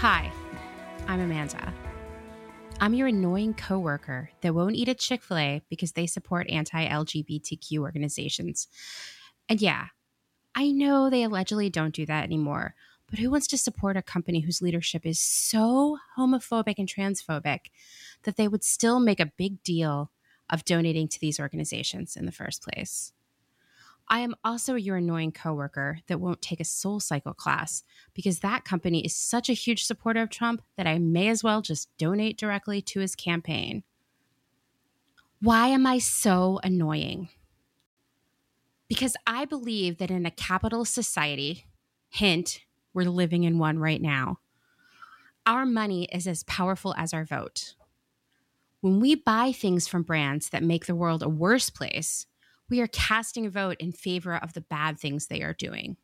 Hi, I'm Amanda. I'm your annoying coworker that won't eat at Chick fil A because they support anti LGBTQ organizations. And yeah, I know they allegedly don't do that anymore, but who wants to support a company whose leadership is so homophobic and transphobic that they would still make a big deal of donating to these organizations in the first place? I am also your annoying coworker that won't take a SoulCycle class because that company is such a huge supporter of Trump that I may as well just donate directly to his campaign. Why am I so annoying? Because I believe that in a capitalist society, hint, we're living in one right now, our money is as powerful as our vote. When we buy things from brands that make the world a worse place, we are casting a vote in favor of the bad things they are doing.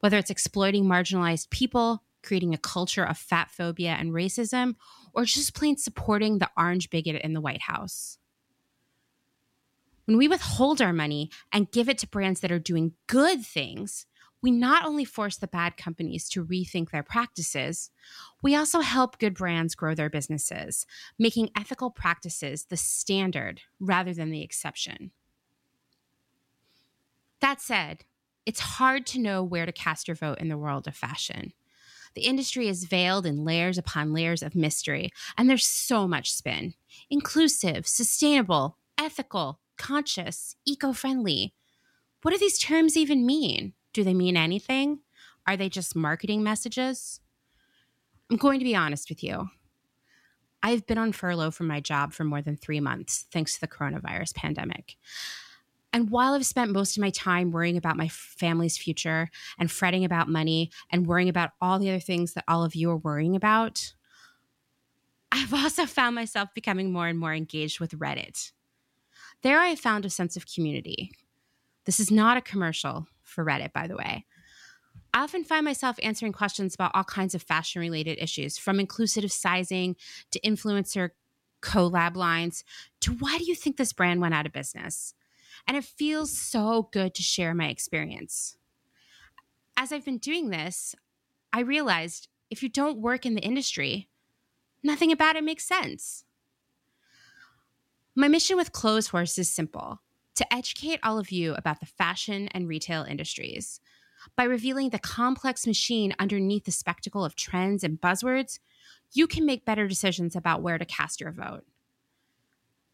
Whether it's exploiting marginalized people, creating a culture of fat phobia and racism, or just plain supporting the orange bigot in the White House. When we withhold our money and give it to brands that are doing good things, we not only force the bad companies to rethink their practices, we also help good brands grow their businesses, making ethical practices the standard rather than the exception. That said, it's hard to know where to cast your vote in the world of fashion. The industry is veiled in layers upon layers of mystery, and there's so much spin inclusive, sustainable, ethical, conscious, eco friendly. What do these terms even mean? Do they mean anything? Are they just marketing messages? I'm going to be honest with you. I've been on furlough from my job for more than three months thanks to the coronavirus pandemic. And while I've spent most of my time worrying about my family's future and fretting about money and worrying about all the other things that all of you are worrying about, I've also found myself becoming more and more engaged with Reddit. There I found a sense of community. This is not a commercial for Reddit, by the way. I often find myself answering questions about all kinds of fashion related issues, from inclusive sizing to influencer collab lines to why do you think this brand went out of business? And it feels so good to share my experience. As I've been doing this, I realized if you don't work in the industry, nothing about it makes sense. My mission with Clothes Horse is simple to educate all of you about the fashion and retail industries. By revealing the complex machine underneath the spectacle of trends and buzzwords, you can make better decisions about where to cast your vote.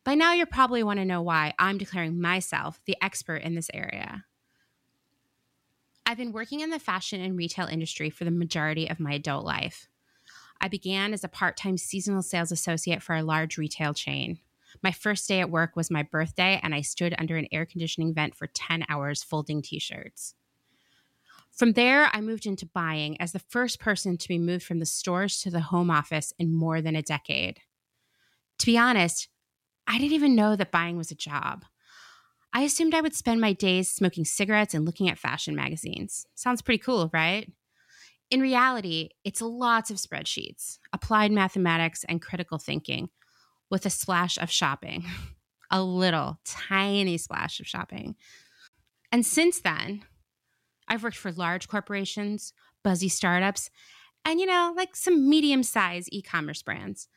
By now, you probably want to know why I'm declaring myself the expert in this area. I've been working in the fashion and retail industry for the majority of my adult life. I began as a part time seasonal sales associate for a large retail chain. My first day at work was my birthday, and I stood under an air conditioning vent for 10 hours folding t shirts. From there, I moved into buying as the first person to be moved from the stores to the home office in more than a decade. To be honest, I didn't even know that buying was a job. I assumed I would spend my days smoking cigarettes and looking at fashion magazines. Sounds pretty cool, right? In reality, it's lots of spreadsheets, applied mathematics, and critical thinking with a splash of shopping, a little tiny splash of shopping. And since then, I've worked for large corporations, buzzy startups, and you know, like some medium sized e commerce brands.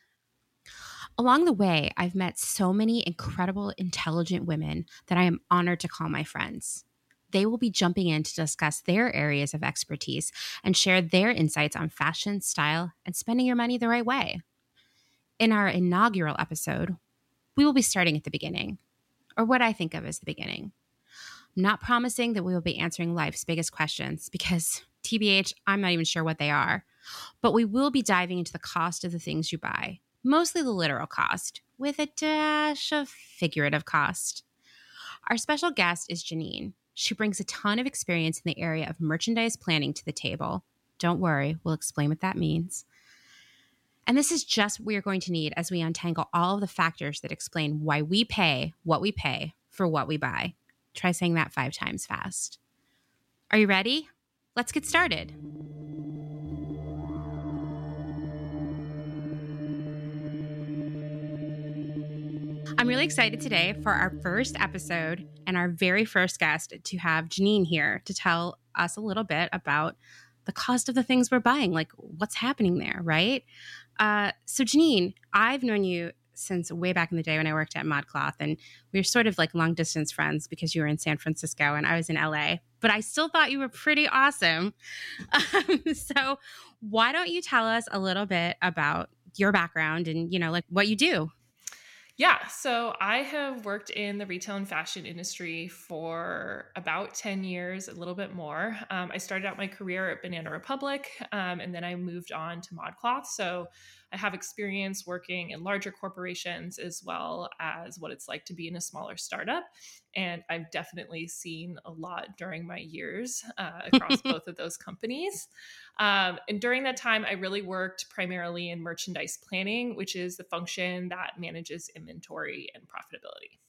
Along the way, I've met so many incredible, intelligent women that I am honored to call my friends. They will be jumping in to discuss their areas of expertise and share their insights on fashion, style, and spending your money the right way. In our inaugural episode, we will be starting at the beginning, or what I think of as the beginning. I'm not promising that we will be answering life's biggest questions because, TBH, I'm not even sure what they are, but we will be diving into the cost of the things you buy mostly the literal cost, with a dash of figurative cost. Our special guest is Janine. She brings a ton of experience in the area of merchandise planning to the table. Don't worry, we'll explain what that means. And this is just what we are going to need as we untangle all of the factors that explain why we pay what we pay for what we buy. Try saying that five times fast. Are you ready? Let's get started. I'm really excited today for our first episode and our very first guest to have Janine here to tell us a little bit about the cost of the things we're buying, like what's happening there, right? Uh, so, Janine, I've known you since way back in the day when I worked at ModCloth, and we were sort of like long distance friends because you were in San Francisco and I was in LA. But I still thought you were pretty awesome. Um, so, why don't you tell us a little bit about your background and you know like what you do? Yeah, so I have worked in the retail and fashion industry for about 10 years, a little bit more. Um, I started out my career at Banana Republic um, and then I moved on to ModCloth. So I have experience working in larger corporations as well as what it's like to be in a smaller startup. And I've definitely seen a lot during my years uh, across both of those companies. Um, and during that time, I really worked primarily in merchandise planning, which is the function that manages inventory and profitability.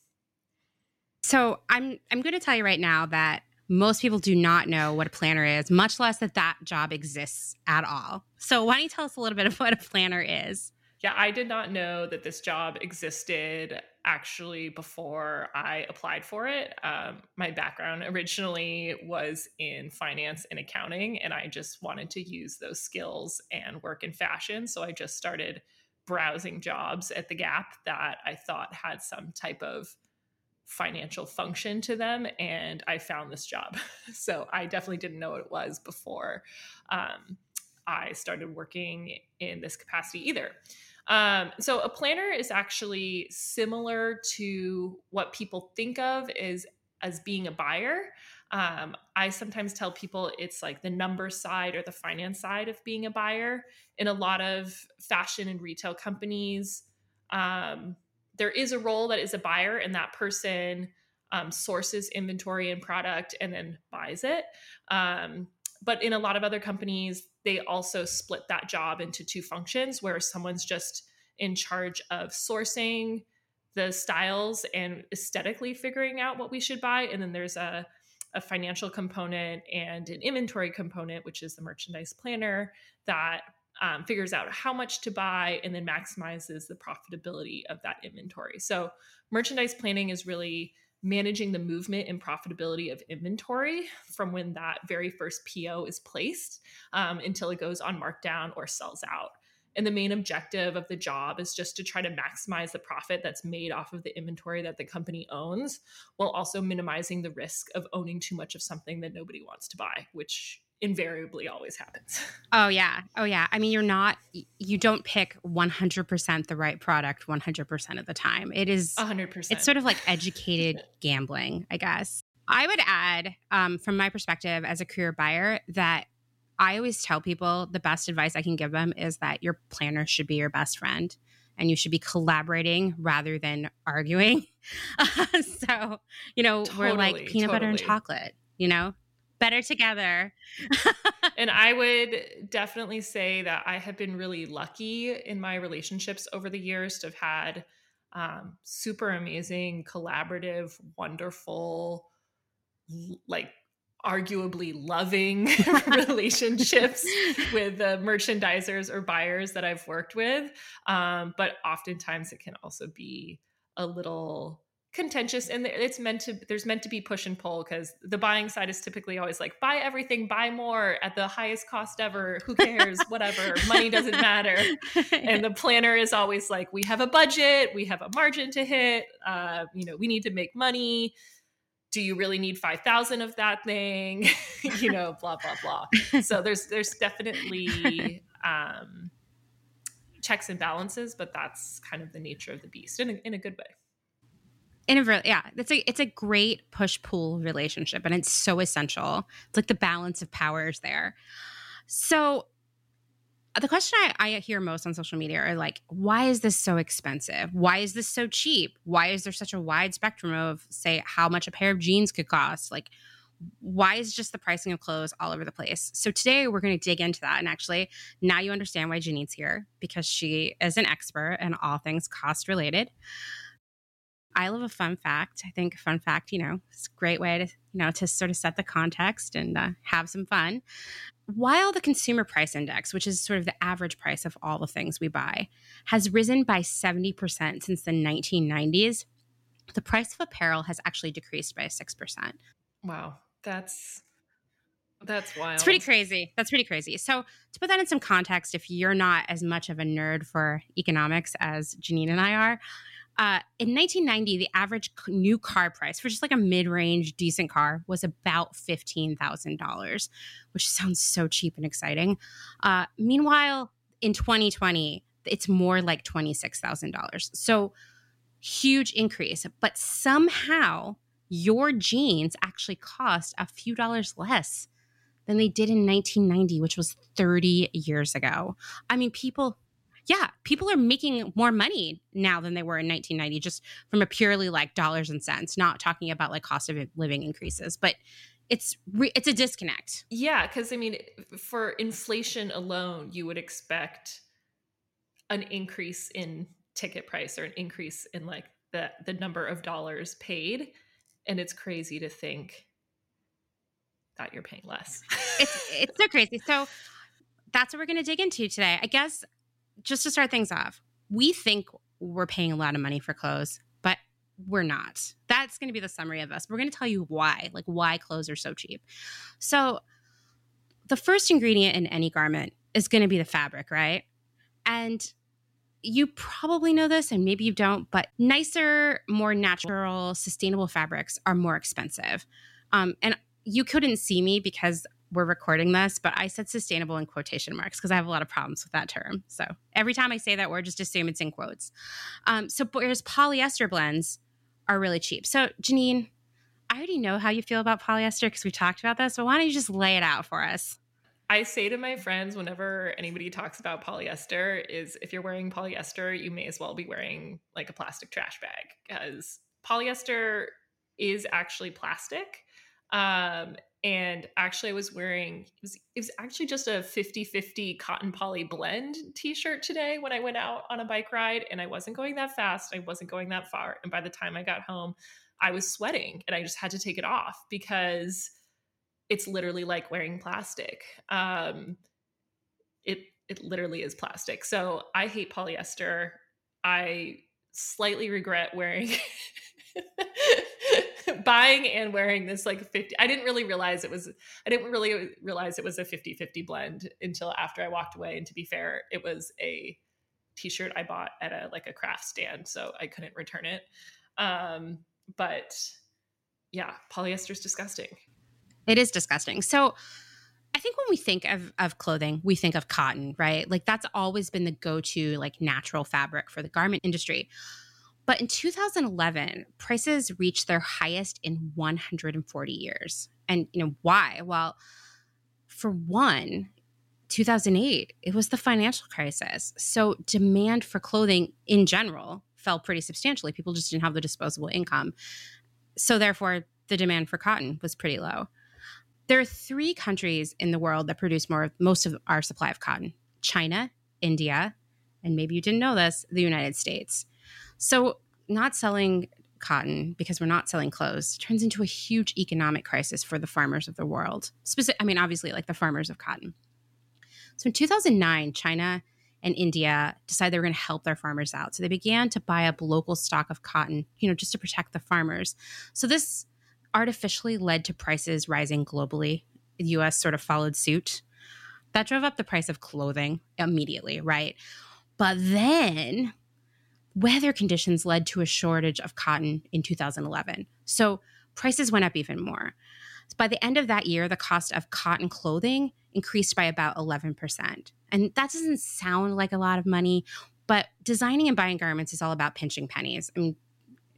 So I'm I'm going to tell you right now that most people do not know what a planner is, much less that that job exists at all. So, why don't you tell us a little bit of what a planner is? Yeah, I did not know that this job existed actually before I applied for it. Um, my background originally was in finance and accounting, and I just wanted to use those skills and work in fashion. So, I just started browsing jobs at the Gap that I thought had some type of financial function to them and i found this job. So i definitely didn't know what it was before um, i started working in this capacity either. Um, so a planner is actually similar to what people think of as as being a buyer. Um, i sometimes tell people it's like the number side or the finance side of being a buyer. In a lot of fashion and retail companies um, there is a role that is a buyer and that person um, sources inventory and product and then buys it. Um, but in a lot of other companies they also split that job into two functions where someone's just in charge of sourcing the styles and aesthetically figuring out what we should buy. And then there's a a financial component and an inventory component, which is the merchandise planner that um, figures out how much to buy and then maximizes the profitability of that inventory. So, merchandise planning is really managing the movement and profitability of inventory from when that very first PO is placed um, until it goes on markdown or sells out. And the main objective of the job is just to try to maximize the profit that's made off of the inventory that the company owns while also minimizing the risk of owning too much of something that nobody wants to buy, which invariably always happens. Oh yeah. Oh yeah. I mean, you're not you don't pick 100% the right product 100% of the time. It is 100%. It's sort of like educated gambling, I guess. I would add um, from my perspective as a career buyer that I always tell people the best advice I can give them is that your planner should be your best friend and you should be collaborating rather than arguing. so, you know, totally, we're like peanut totally. butter and chocolate, you know? Better together. and I would definitely say that I have been really lucky in my relationships over the years to have had um, super amazing, collaborative, wonderful, like arguably loving relationships with the merchandisers or buyers that I've worked with. Um, but oftentimes it can also be a little contentious and it's meant to there's meant to be push and pull because the buying side is typically always like buy everything buy more at the highest cost ever who cares whatever money doesn't matter. And the planner is always like we have a budget we have a margin to hit uh, you know we need to make money. Do you really need 5000 of that thing? You know blah blah blah. So there's there's definitely um checks and balances but that's kind of the nature of the beast in a, in a good way in a really yeah it's a it's a great push pull relationship and it's so essential it's like the balance of powers there so the question I, I hear most on social media are like why is this so expensive why is this so cheap why is there such a wide spectrum of say how much a pair of jeans could cost like why is just the pricing of clothes all over the place? So today we're going to dig into that. And actually, now you understand why Janine's here because she is an expert in all things cost related. I love a fun fact. I think a fun fact, you know, it's a great way to, you know, to sort of set the context and uh, have some fun. While the consumer price index, which is sort of the average price of all the things we buy, has risen by 70% since the 1990s, the price of apparel has actually decreased by 6%. Wow. That's That's wild. It's pretty crazy. That's pretty crazy. So, to put that in some context, if you're not as much of a nerd for economics as Janine and I are, uh, in 1990, the average new car price for just like a mid range, decent car was about $15,000, which sounds so cheap and exciting. Uh, meanwhile, in 2020, it's more like $26,000. So, huge increase. But somehow, your jeans actually cost a few dollars less than they did in 1990, which was 30 years ago. I mean, people, yeah, people are making more money now than they were in 1990, just from a purely like dollars and cents, not talking about like cost of living increases, but it's re- it's a disconnect. Yeah, because I mean, for inflation alone, you would expect an increase in ticket price or an increase in like the the number of dollars paid, and it's crazy to think that you're paying less. it's it's so crazy. So that's what we're going to dig into today. I guess just to start things off, we think we're paying a lot of money for clothes, but we're not. That's going to be the summary of us. We're going to tell you why, like why clothes are so cheap. So the first ingredient in any garment is going to be the fabric, right? And you probably know this and maybe you don't, but nicer, more natural, sustainable fabrics are more expensive. Um, and you couldn't see me because we're recording this, but I said sustainable in quotation marks because I have a lot of problems with that term. So every time I say that word, just assume it's in quotes. Um, so whereas polyester blends are really cheap. So Janine, I already know how you feel about polyester because we talked about this, but why don't you just lay it out for us? I say to my friends whenever anybody talks about polyester is if you're wearing polyester, you may as well be wearing like a plastic trash bag because polyester is actually plastic um, and actually, I was wearing it was, it was actually just a 50 50 cotton poly blend t shirt today when I went out on a bike ride. And I wasn't going that fast, I wasn't going that far. And by the time I got home, I was sweating and I just had to take it off because it's literally like wearing plastic. Um, it it literally is plastic. So I hate polyester. I slightly regret wearing buying and wearing this like 50 i didn't really realize it was i didn't really realize it was a 50 50 blend until after i walked away and to be fair it was a t-shirt i bought at a like a craft stand so i couldn't return it um but yeah polyester is disgusting it is disgusting so I think when we think of, of clothing, we think of cotton, right? Like that's always been the go-to like natural fabric for the garment industry. But in 2011, prices reached their highest in 140 years. And you know why? Well, for one, 2008, it was the financial crisis. So demand for clothing in general fell pretty substantially. People just didn't have the disposable income. So therefore, the demand for cotton was pretty low. There are three countries in the world that produce more most of our supply of cotton. China, India, and maybe you didn't know this, the United States. So, not selling cotton because we're not selling clothes turns into a huge economic crisis for the farmers of the world. Specific, I mean, obviously, like the farmers of cotton. So, in 2009, China and India decided they were going to help their farmers out. So, they began to buy up local stock of cotton, you know, just to protect the farmers. So, this artificially led to prices rising globally. The US sort of followed suit. That drove up the price of clothing immediately, right? But then weather conditions led to a shortage of cotton in 2011. So prices went up even more. By the end of that year, the cost of cotton clothing increased by about 11%. And that doesn't sound like a lot of money, but designing and buying garments is all about pinching pennies. I mean,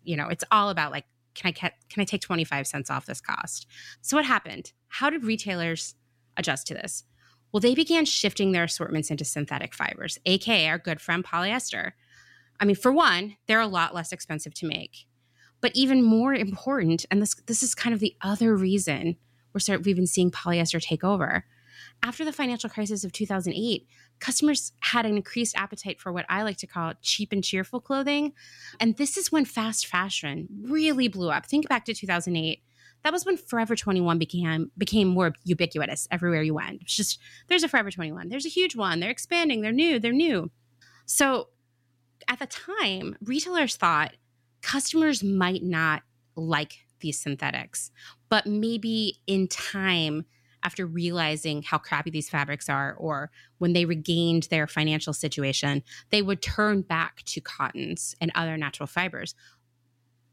you know, it's all about like, can I can I take 25 cents off this cost? So what happened? How did retailers adjust to this? Well, they began shifting their assortments into synthetic fibers, aka our good friend polyester. I mean, for one, they're a lot less expensive to make. But even more important, and this this is kind of the other reason we're start, we've been seeing polyester take over. After the financial crisis of 2008, customers had an increased appetite for what I like to call cheap and cheerful clothing. And this is when fast fashion really blew up. Think back to 2008. That was when Forever 21 became became more ubiquitous everywhere you went. It's just there's a Forever 21. There's a huge one. They're expanding. They're new. They're new. So at the time, retailers thought customers might not like these synthetics, but maybe in time, after realizing how crappy these fabrics are, or when they regained their financial situation, they would turn back to cottons and other natural fibers.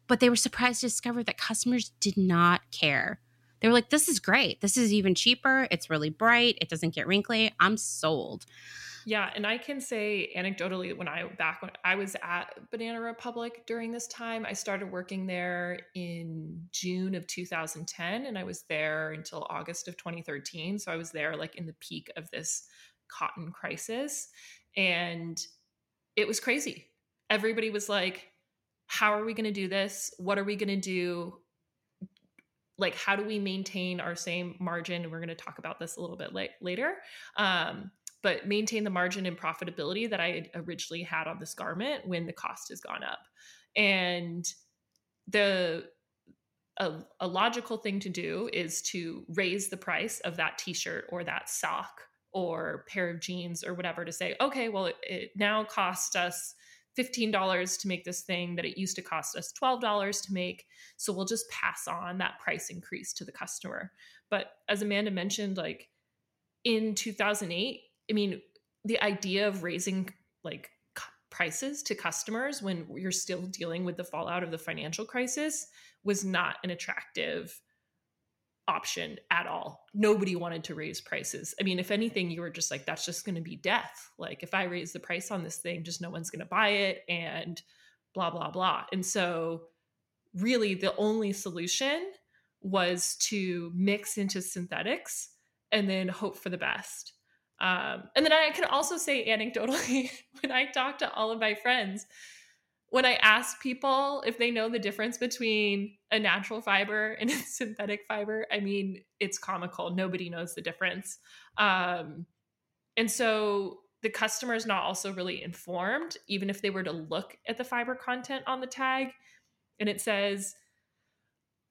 But they were surprised to discover that customers did not care. They were like, this is great. This is even cheaper. It's really bright. It doesn't get wrinkly. I'm sold. Yeah, and I can say anecdotally when I back when I was at Banana Republic during this time, I started working there in June of 2010 and I was there until August of 2013. So I was there like in the peak of this cotton crisis and it was crazy. Everybody was like, how are we going to do this? What are we going to do? Like, how do we maintain our same margin? And we're going to talk about this a little bit later. Um, but maintain the margin and profitability that I originally had on this garment when the cost has gone up. And the a, a, logical thing to do is to raise the price of that t-shirt or that sock or pair of jeans or whatever to say, okay, well, it, it now costs us $15 to make this thing that it used to cost us $12 to make. So we'll just pass on that price increase to the customer. But as Amanda mentioned, like in 2008, I mean, the idea of raising like prices to customers when you're still dealing with the fallout of the financial crisis was not an attractive option at all. Nobody wanted to raise prices. I mean, if anything, you were just like, that's just going to be death. Like, if I raise the price on this thing, just no one's going to buy it and blah, blah, blah. And so, really, the only solution was to mix into synthetics and then hope for the best. Um, and then I can also say anecdotally, when I talk to all of my friends, when I ask people if they know the difference between a natural fiber and a synthetic fiber, I mean, it's comical. Nobody knows the difference. Um, and so the customer is not also really informed, even if they were to look at the fiber content on the tag and it says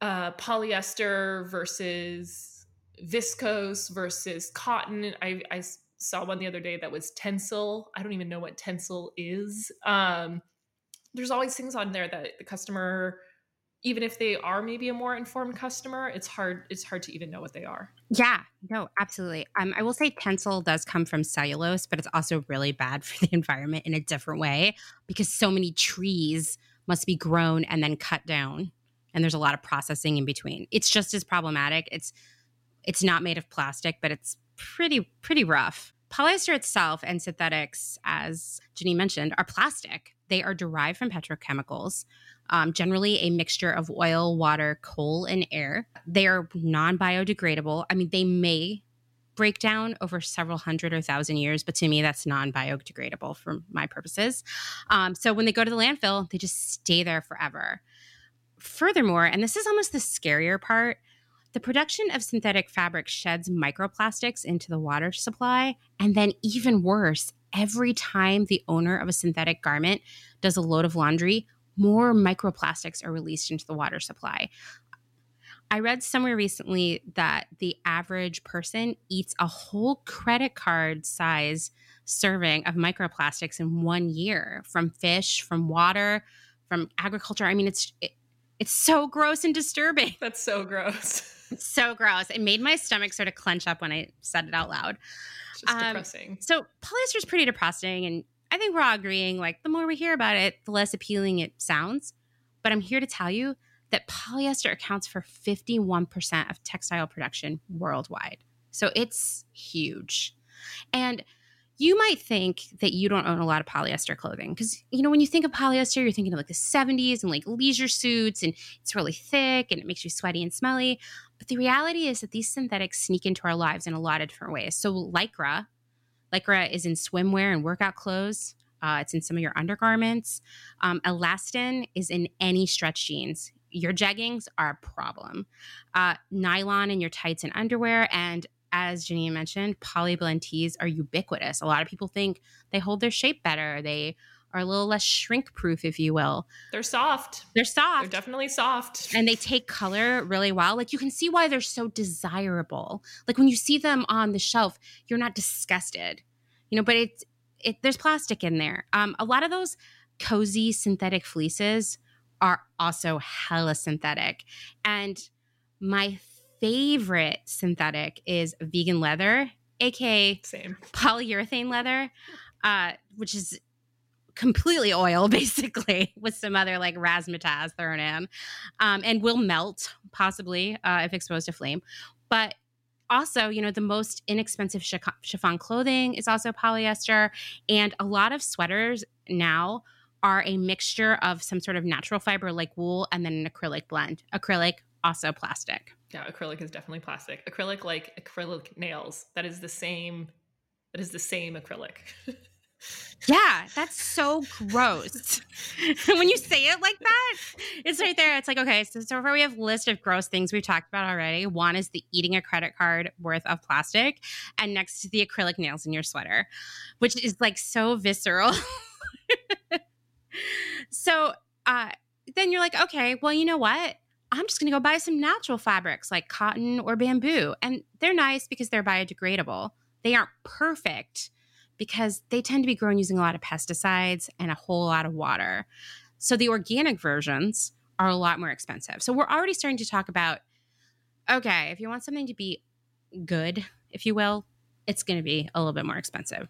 uh, polyester versus viscose versus cotton. I, I saw one the other day that was Tencel. I don't even know what Tencel is. Um, there's always things on there that the customer, even if they are maybe a more informed customer, it's hard. It's hard to even know what they are. Yeah, no, absolutely. Um, I will say Tencel does come from cellulose, but it's also really bad for the environment in a different way because so many trees must be grown and then cut down, and there's a lot of processing in between. It's just as problematic. It's it's not made of plastic, but it's pretty pretty rough. Polyester itself and synthetics, as Janine mentioned, are plastic. They are derived from petrochemicals, um, generally a mixture of oil, water, coal, and air. They are non biodegradable. I mean, they may break down over several hundred or thousand years, but to me, that's non biodegradable for my purposes. Um, so when they go to the landfill, they just stay there forever. Furthermore, and this is almost the scarier part, the production of synthetic fabric sheds microplastics into the water supply. And then, even worse, every time the owner of a synthetic garment does a load of laundry, more microplastics are released into the water supply. I read somewhere recently that the average person eats a whole credit card size serving of microplastics in one year from fish, from water, from agriculture. I mean, it's it, it's so gross and disturbing. That's so gross. so gross. It made my stomach sort of clench up when I said it out loud. It's just um, depressing. So polyester is pretty depressing, and I think we're all agreeing. Like the more we hear about it, the less appealing it sounds. But I'm here to tell you that polyester accounts for 51% of textile production worldwide. So it's huge. And you might think that you don't own a lot of polyester clothing because you know when you think of polyester you're thinking of like the 70s and like leisure suits and it's really thick and it makes you sweaty and smelly. But the reality is that these synthetics sneak into our lives in a lot of different ways. So lycra lycra is in swimwear and workout clothes. Uh, it's in some of your undergarments. Um, elastane is in any stretch jeans. Your jeggings are a problem. Uh, nylon in your tights and underwear and as Janine mentioned, polyblend tees are ubiquitous. A lot of people think they hold their shape better. They are a little less shrink proof, if you will. They're soft. They're soft. They're definitely soft. And they take color really well. Like you can see why they're so desirable. Like when you see them on the shelf, you're not disgusted. You know, but it's it there's plastic in there. Um, a lot of those cozy synthetic fleeces are also hella synthetic. And my favorite synthetic is vegan leather, aka Same. polyurethane leather, uh, which is completely oil basically with some other like razzmatazz thrown in um, and will melt possibly uh, if exposed to flame but also you know the most inexpensive chiffon clothing is also polyester and a lot of sweaters now are a mixture of some sort of natural fiber like wool and then an acrylic blend acrylic also plastic yeah acrylic is definitely plastic acrylic like acrylic nails that is the same that is the same acrylic Yeah, that's so gross. when you say it like that, it's right there. It's like, okay, so so far we have a list of gross things we've talked about already. One is the eating a credit card worth of plastic, and next to the acrylic nails in your sweater, which is like so visceral. so uh, then you're like, okay, well, you know what? I'm just going to go buy some natural fabrics like cotton or bamboo. And they're nice because they're biodegradable. They aren't perfect because they tend to be grown using a lot of pesticides and a whole lot of water. So the organic versions are a lot more expensive. So we're already starting to talk about okay, if you want something to be good, if you will, it's going to be a little bit more expensive.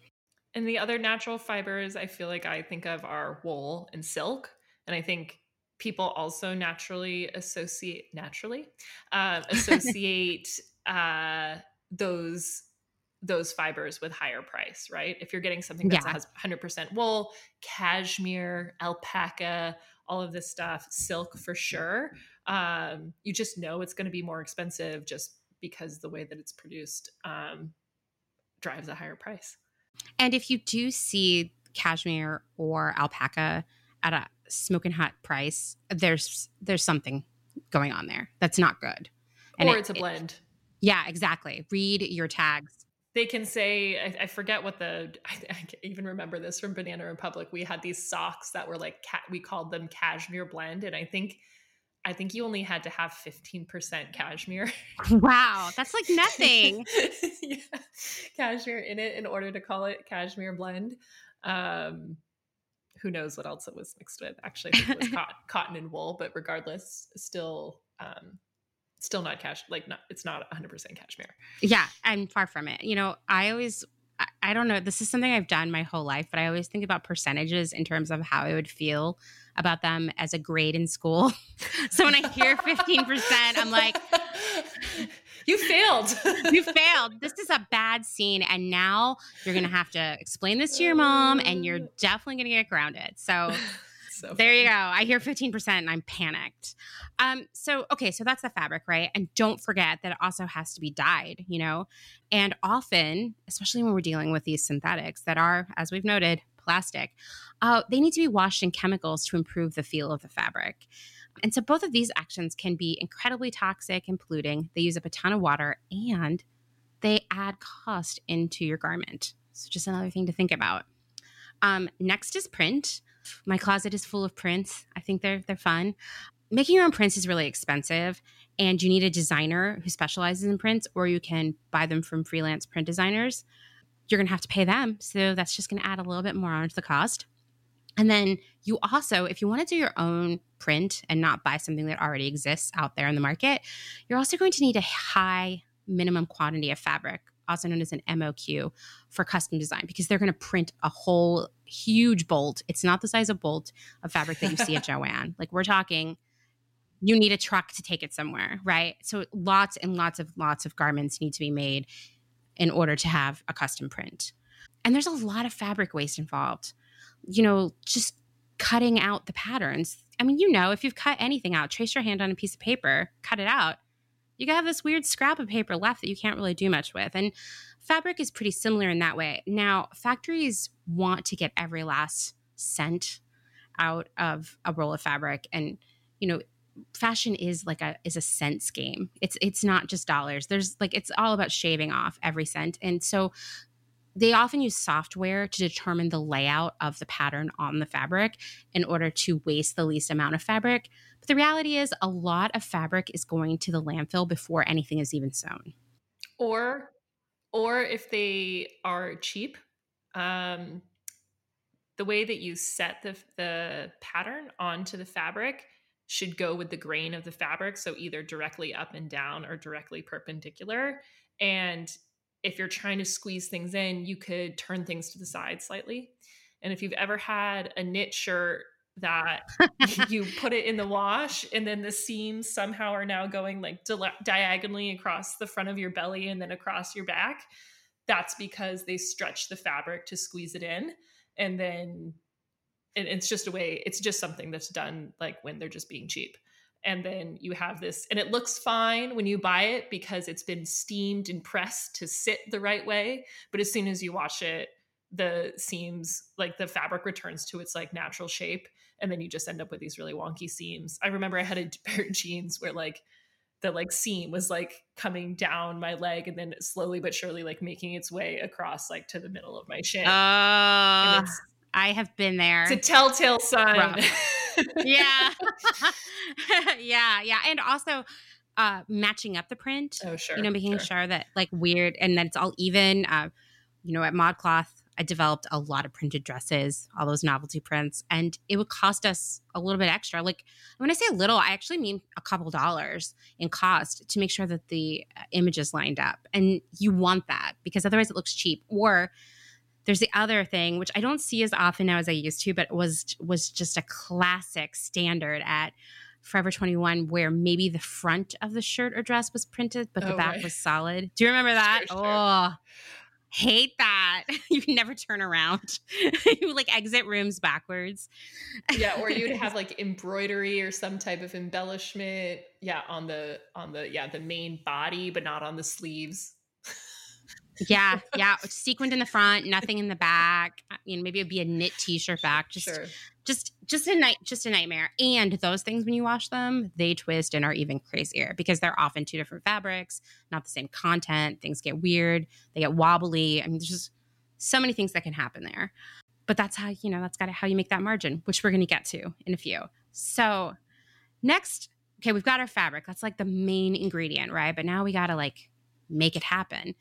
And the other natural fibers I feel like I think of are wool and silk. And I think people also naturally associate naturally uh, associate uh, those those fibers with higher price, right? If you're getting something that yeah. has 100% wool, cashmere, alpaca, all of this stuff, silk for sure, um, you just know it's going to be more expensive just because the way that it's produced um, drives a higher price. And if you do see cashmere or alpaca at a smoking hot price, there's there's something going on there that's not good. And or it, it's a blend. It, yeah, exactly. Read your tags they can say I, I forget what the I, I, even remember this from banana republic we had these socks that were like cat we called them cashmere blend and i think i think you only had to have 15% cashmere wow that's like nothing yeah, cashmere in it in order to call it cashmere blend um who knows what else it was mixed with. Actually it was cotton, cotton and wool but regardless still um still not cash like not it's not 100% cashmere. Yeah i'm far from it. You know i always I, I don't know this is something i've done my whole life but i always think about percentages in terms of how i would feel about them as a grade in school. So when i hear 15% i'm like you failed you failed this is a bad scene and now you're gonna have to explain this to your mom and you're definitely gonna get grounded so so there you go. I hear 15% and I'm panicked. Um, so okay, so that's the fabric, right? And don't forget that it also has to be dyed, you know? And often, especially when we're dealing with these synthetics that are, as we've noted, plastic, uh, they need to be washed in chemicals to improve the feel of the fabric. And so both of these actions can be incredibly toxic and polluting. They use up a ton of water and they add cost into your garment. So just another thing to think about. Um, next is print. My closet is full of prints. I think they're they're fun. Making your own prints is really expensive and you need a designer who specializes in prints or you can buy them from freelance print designers. You're going to have to pay them, so that's just going to add a little bit more onto the cost. And then you also, if you want to do your own print and not buy something that already exists out there in the market, you're also going to need a high minimum quantity of fabric also known as an MOQ for custom design because they're going to print a whole huge bolt. It's not the size of bolt of fabric that you see at Joann. Like we're talking you need a truck to take it somewhere, right? So lots and lots of lots of garments need to be made in order to have a custom print. And there's a lot of fabric waste involved. You know, just cutting out the patterns. I mean, you know, if you've cut anything out, trace your hand on a piece of paper, cut it out you have this weird scrap of paper left that you can't really do much with. And fabric is pretty similar in that way. Now, factories want to get every last cent out of a roll of fabric and you know fashion is like a is a cents game it's it's not just dollars there's like it's all about shaving off every cent and so they often use software to determine the layout of the pattern on the fabric in order to waste the least amount of fabric but the reality is, a lot of fabric is going to the landfill before anything is even sewn. Or, or if they are cheap, um, the way that you set the the pattern onto the fabric should go with the grain of the fabric. So either directly up and down or directly perpendicular. And if you're trying to squeeze things in, you could turn things to the side slightly. And if you've ever had a knit shirt that you put it in the wash and then the seams somehow are now going like di- diagonally across the front of your belly and then across your back, that's because they stretch the fabric to squeeze it in. And then and it's just a way, it's just something that's done like when they're just being cheap and then you have this and it looks fine when you buy it because it's been steamed and pressed to sit the right way but as soon as you wash it the seams like the fabric returns to its like natural shape and then you just end up with these really wonky seams i remember i had a pair of jeans where like the like seam was like coming down my leg and then slowly but surely like making its way across like to the middle of my shin. Uh, I have been there. It's a telltale sign. yeah. yeah. Yeah. And also uh matching up the print. Oh, sure. You know, making sure. sure that like weird and that it's all even. Uh, you know, at ModCloth, I developed a lot of printed dresses, all those novelty prints, and it would cost us a little bit extra. Like when I say a little, I actually mean a couple dollars in cost to make sure that the uh, images lined up. And you want that because otherwise it looks cheap. Or there's the other thing which I don't see as often now as I used to, but was was just a classic standard at Forever 21 where maybe the front of the shirt or dress was printed, but the Oh, back right. was solid. Do you remember that? Sure, sure. Oh, hate that. you can never turn around. you like exit rooms backwards. yeah, or you'd have like embroidery or some type of embellishment. Yeah, on the on the yeah the main body, but not on the sleeves. Yeah, yeah. Sequined in the front, nothing in the back. Uh, You know, maybe it'd be a knit t-shirt back. Just sure. just just a night just a nightmare and those things when you wash them they twist and are even crazier because they're often two different fabrics not the same content things get weird they get wobbly i mean there's just so many things that can happen there but that's how you know that's got how you make that margin which we're going to get to in a few so next okay we've got our fabric that's like the main ingredient right but now we got to like make it happen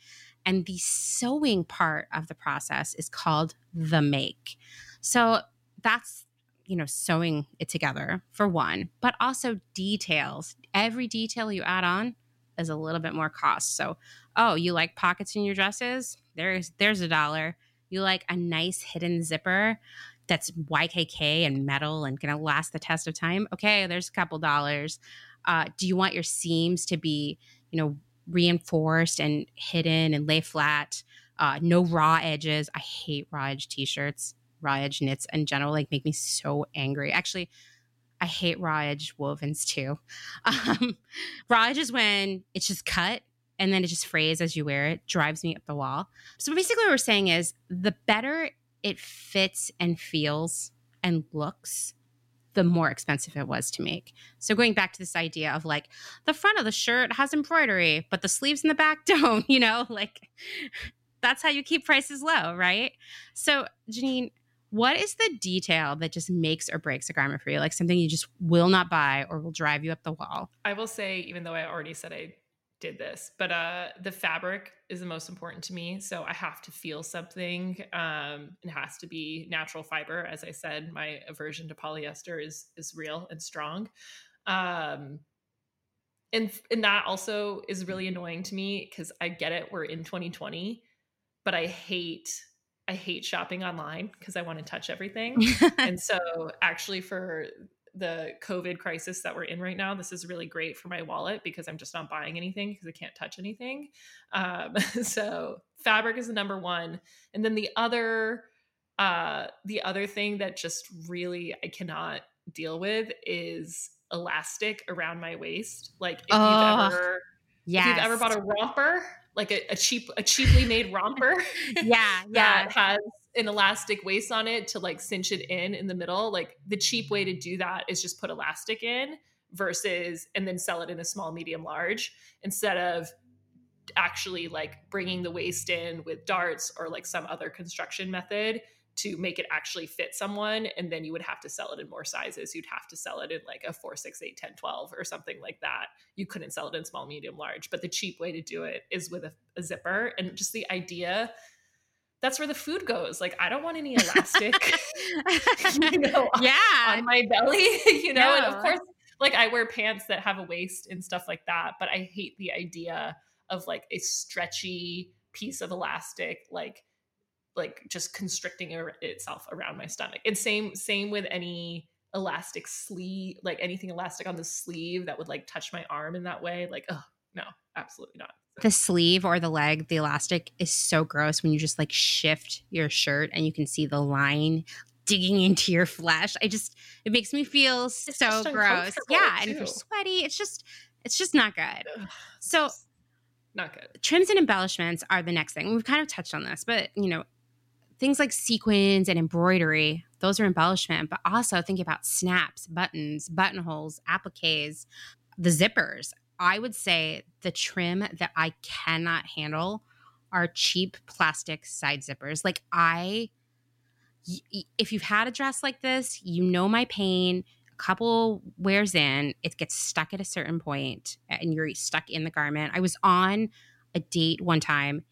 and the sewing part of the process is called the make. So that's you know sewing it together for one but also details. Every detail you add on is a little bit more cost. So oh you like pockets in your dresses? There's there's a dollar. You like a nice hidden zipper that's ykk and metal and gonna last the test of time? Okay there's a couple dollars. Uh, do you want your seams to be you know reinforced and hidden and lay flat uh, no raw edges i hate raw edge t-shirts raw edge knits in general like make me so angry. Actually, I hate raw edge wovens too. Um, raw edge is when it's just cut and then it just frays as you wear it, drives me up the wall. So basically, what we're saying is the better it fits and feels and looks, the more expensive it was to make. So going back to this idea of like the front of the shirt has embroidery, but the sleeves in the back don't, you know, like that's how you keep prices low, right? So Janine, what is the detail that just makes or breaks a garment for you? Like something you just will not buy or will drive you up the wall? I will say, even though I already said I did this, but uh, the fabric is the most important to me. So I have to feel something. Um, it has to be natural fiber. As I said, my aversion to polyester is is real and strong. Um, and and that also is really annoying to me because I get it. We're in 2020, but I hate I hate shopping online because I want to touch everything. and so actually for the COVID crisis that we're in right now, this is really great for my wallet because I'm just not buying anything because I can't touch anything. Um, so fabric is the number one, and then the other, uh, the other thing that just really I cannot deal with is elastic around my waist. Like if Ugh. you've ever, yes. if you've ever bought a romper, like a, a cheap, a cheaply made romper, yeah, yeah. that has an elastic waist on it to like cinch it in in the middle. Like the cheap way to do that is just put elastic in versus and then sell it in a small, medium, large instead of actually like bringing the waist in with darts or like some other construction method to make it actually fit someone and then you would have to sell it in more sizes. You'd have to sell it in like a 4 6 8 10 12 or something like that. You couldn't sell it in small medium large but the cheap way to do it is with a, a zipper. And just the idea that's where the food goes like i don't want any elastic you know yeah. on my belly you know and of course like I wear pants that have a waist and stuff like that, but I hate the idea of like a stretchy piece of elastic like like just constricting er, itself around my stomach. And same same with any elastic sleeve, like anything elastic on the sleeve that would like touch my arm in that way. Like, oh no, absolutely not. The sleeve or the leg, the elastic is so gross when you just like shift your shirt and you can see the line digging into your flesh. I just it makes me feel it's so gross. Yeah, too. and if you're sweaty, it's just it's just not good. So not good. Trims and embellishments are the next thing. We've kind of touched on this, but you know, things like sequins and embroidery, those are embellishment, but also think about snaps, buttons, buttonholes, appliques, the zippers. I would say the trim that I cannot handle are cheap plastic side zippers. Like I if you've had a dress like this, you know my pain. A couple wears in, it gets stuck at a certain point and you're stuck in the garment. I was on a date one time.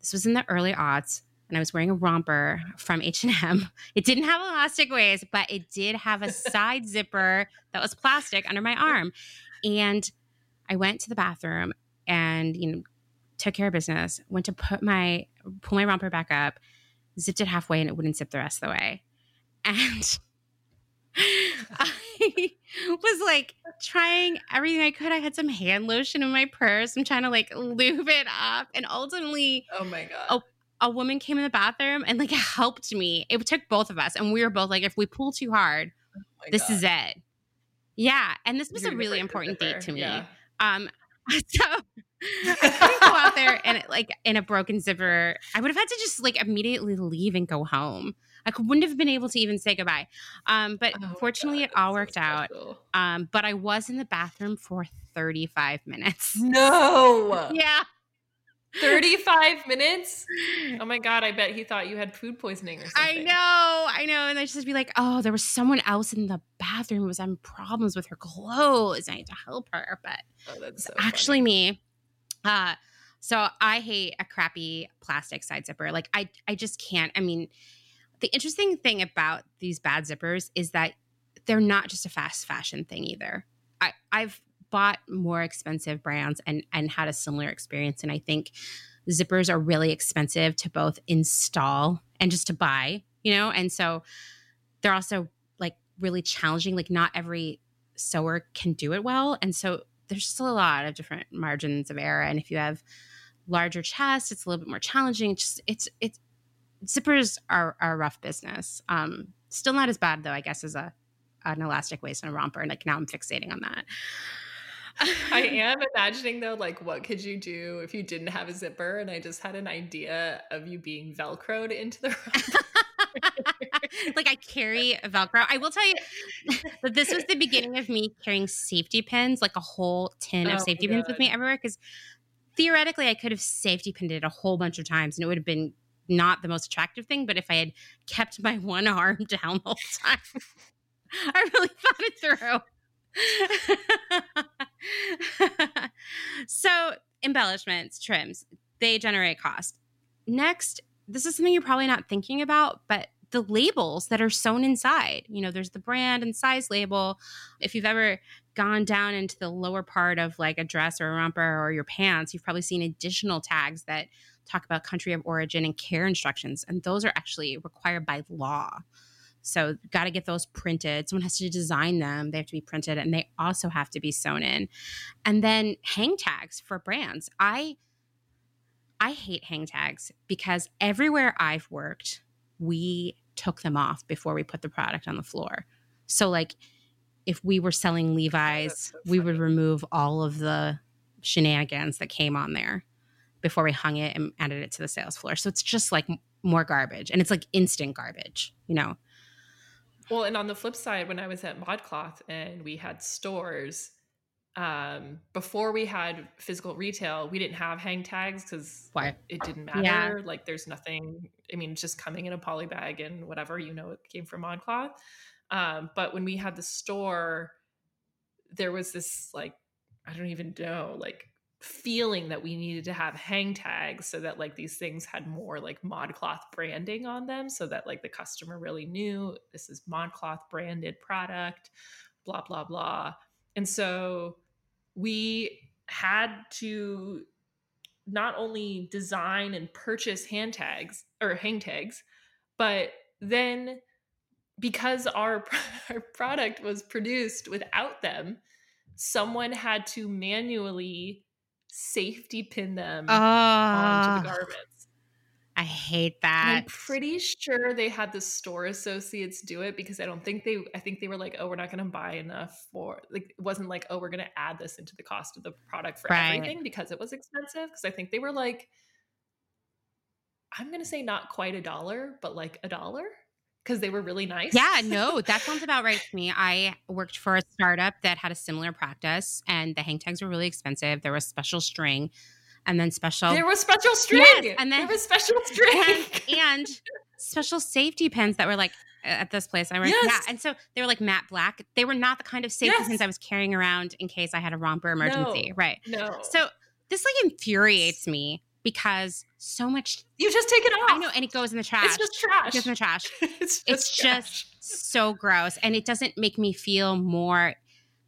This was in the early aughts and I was wearing a romper from H&M. It didn't have elastic waist, but it did have a side zipper that was plastic under my arm. And I went to the bathroom and you know took care of business, went to put my pull my romper back up, zipped it halfway and it wouldn't zip the rest of the way. And I was like trying everything I could. I had some hand lotion in my purse. I'm trying to like lube it up. And ultimately, oh my God. A, a woman came in the bathroom and like helped me. It took both of us. And we were both like, if we pull too hard, oh this God. is it. Yeah. And this was You're a really important date to me. Yeah. Um, so I couldn't go out there and like in a broken zipper. I would have had to just like immediately leave and go home. I wouldn't have been able to even say goodbye. Um, but oh, fortunately, God, it all worked so out. Um, but I was in the bathroom for 35 minutes. No. yeah. 35 minutes? Oh my god, I bet he thought you had food poisoning or something. I know, I know. And I just be like, oh, there was someone else in the bathroom was having problems with her clothes. I had to help her. But oh, that's so actually funny. me. Uh, so I hate a crappy plastic side zipper. Like I I just can't. I mean, the interesting thing about these bad zippers is that they're not just a fast fashion thing either. I, I've bought more expensive brands and and had a similar experience and i think zippers are really expensive to both install and just to buy you know and so they're also really challenging like not every sewer can do it well. And so there's still a lot of different margins of error. And if you have larger chest it's a little bit more challenging. It's just it's it's zippers are, are a rough business. Um still not as bad though i guess as a an elastic waist and a romper. And like now i'm fixating on that. I am imagining though, like, what could you do if you didn't have a zipper? And I just had an idea of you being velcroed into the like I carry Velcro. I will tell you that this was the beginning of me carrying safety pins, like a whole tin of oh safety pins with me everywhere. Because theoretically, I could have safety pinned it a whole bunch of times, and it would have been not the most attractive thing. But if I had kept my one arm down the whole time, I really thought it through. so, embellishments, trims, they generate cost. Next, this is something you're probably not thinking about, but the labels that are sewn inside. You know, there's the brand and size label. If you've ever gone down into the lower part of like a dress or a romper or your pants, you've probably seen additional tags that talk about country of origin and care instructions. And those are actually required by law. So, got to get those printed. Someone has to design them. They have to be printed and they also have to be sewn in. And then hang tags for brands. I I hate hang tags because everywhere I've worked, we took them off before we put the product on the floor. So like if we were selling Levi's, so we would remove all of the shenanigans that came on there before we hung it and added it to the sales floor. So it's just like more garbage and it's like instant garbage, you know. Well, and on the flip side, when I was at ModCloth and we had stores, um, before we had physical retail, we didn't have hang tags because it didn't matter. Yeah. Like there's nothing. I mean, just coming in a poly bag and whatever you know, it came from ModCloth. Um, but when we had the store, there was this like I don't even know like feeling that we needed to have hang tags so that like these things had more like modcloth branding on them so that like the customer really knew this is modcloth branded product blah blah blah And so we had to not only design and purchase hand tags or hang tags, but then because our, our product was produced without them, someone had to manually safety pin them oh, onto the ah. garments. I hate that. And I'm pretty sure they had the store associates do it because I don't think they I think they were like, oh, we're not gonna buy enough for like it wasn't like, oh, we're gonna add this into the cost of the product for right. everything because it was expensive. Because I think they were like, I'm gonna say not quite a dollar, but like a dollar because they were really nice. Yeah, no, that sounds about right to me. I worked for a startup that had a similar practice, and the hang tags were really expensive. There was special string and then special. There was special string. Yes, and then there was special string and, and special safety pins that were like at this place. I went, yes. yeah, and so they were like matte black. They were not the kind of safety yes. pins I was carrying around in case I had a romper emergency. No, right. No. So this like infuriates me because so much you just take it off. I know, and it goes in the trash. It's just trash. It goes in the trash. it's just, it's just so gross, and it doesn't make me feel more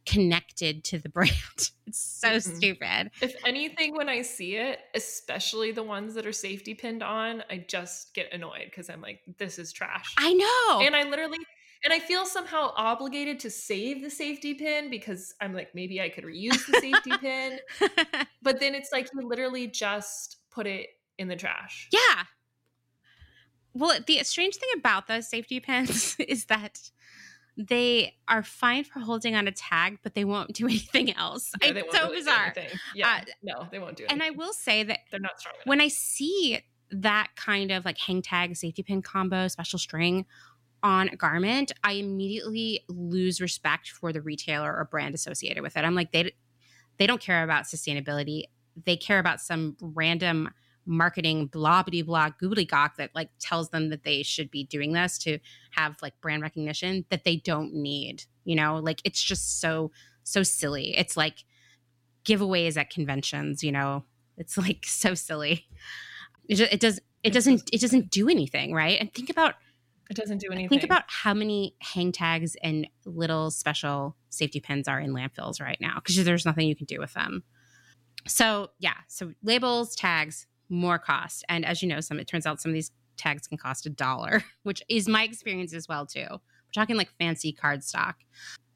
connected to the brand. It's so mm-hmm. stupid. If anything, when I see it, especially the ones that are safety pinned on, I just get annoyed because I'm like, this is trash. I know. And I literally, and I feel somehow obligated to save the safety pin because I'm like, maybe I could reuse the safety pin. But then it's like you literally just put it in the trash. Yeah. Well, the strange thing about those safety pins is that they are fine for holding on a tag, but they won't do anything else. It's so bizarre. Yeah, uh, no, they won't do it. And I will say that they're not strong enough. When I see that kind of like hang tag, safety pin combo, special string on a garment, I immediately lose respect for the retailer or brand associated with it. I'm like, they they don't care about sustainability. They care about some random marketing blah blah blah googly gawk that like tells them that they should be doing this to have like brand recognition that they don't need you know? Like it's just so so silly. It's like giveaways at conventions you know? It's like so silly. It, just, it does it doesn't it doesn't do anything right? And think about it doesn't do anything. think about how many hang tags and little special safety pins are in landfills right now because there's nothing you can do with them. So yeah. So labels tags more cost. And as you know, some it turns out some of these tags can cost a dollar, which is my experience as well too. We're talking like fancy cardstock.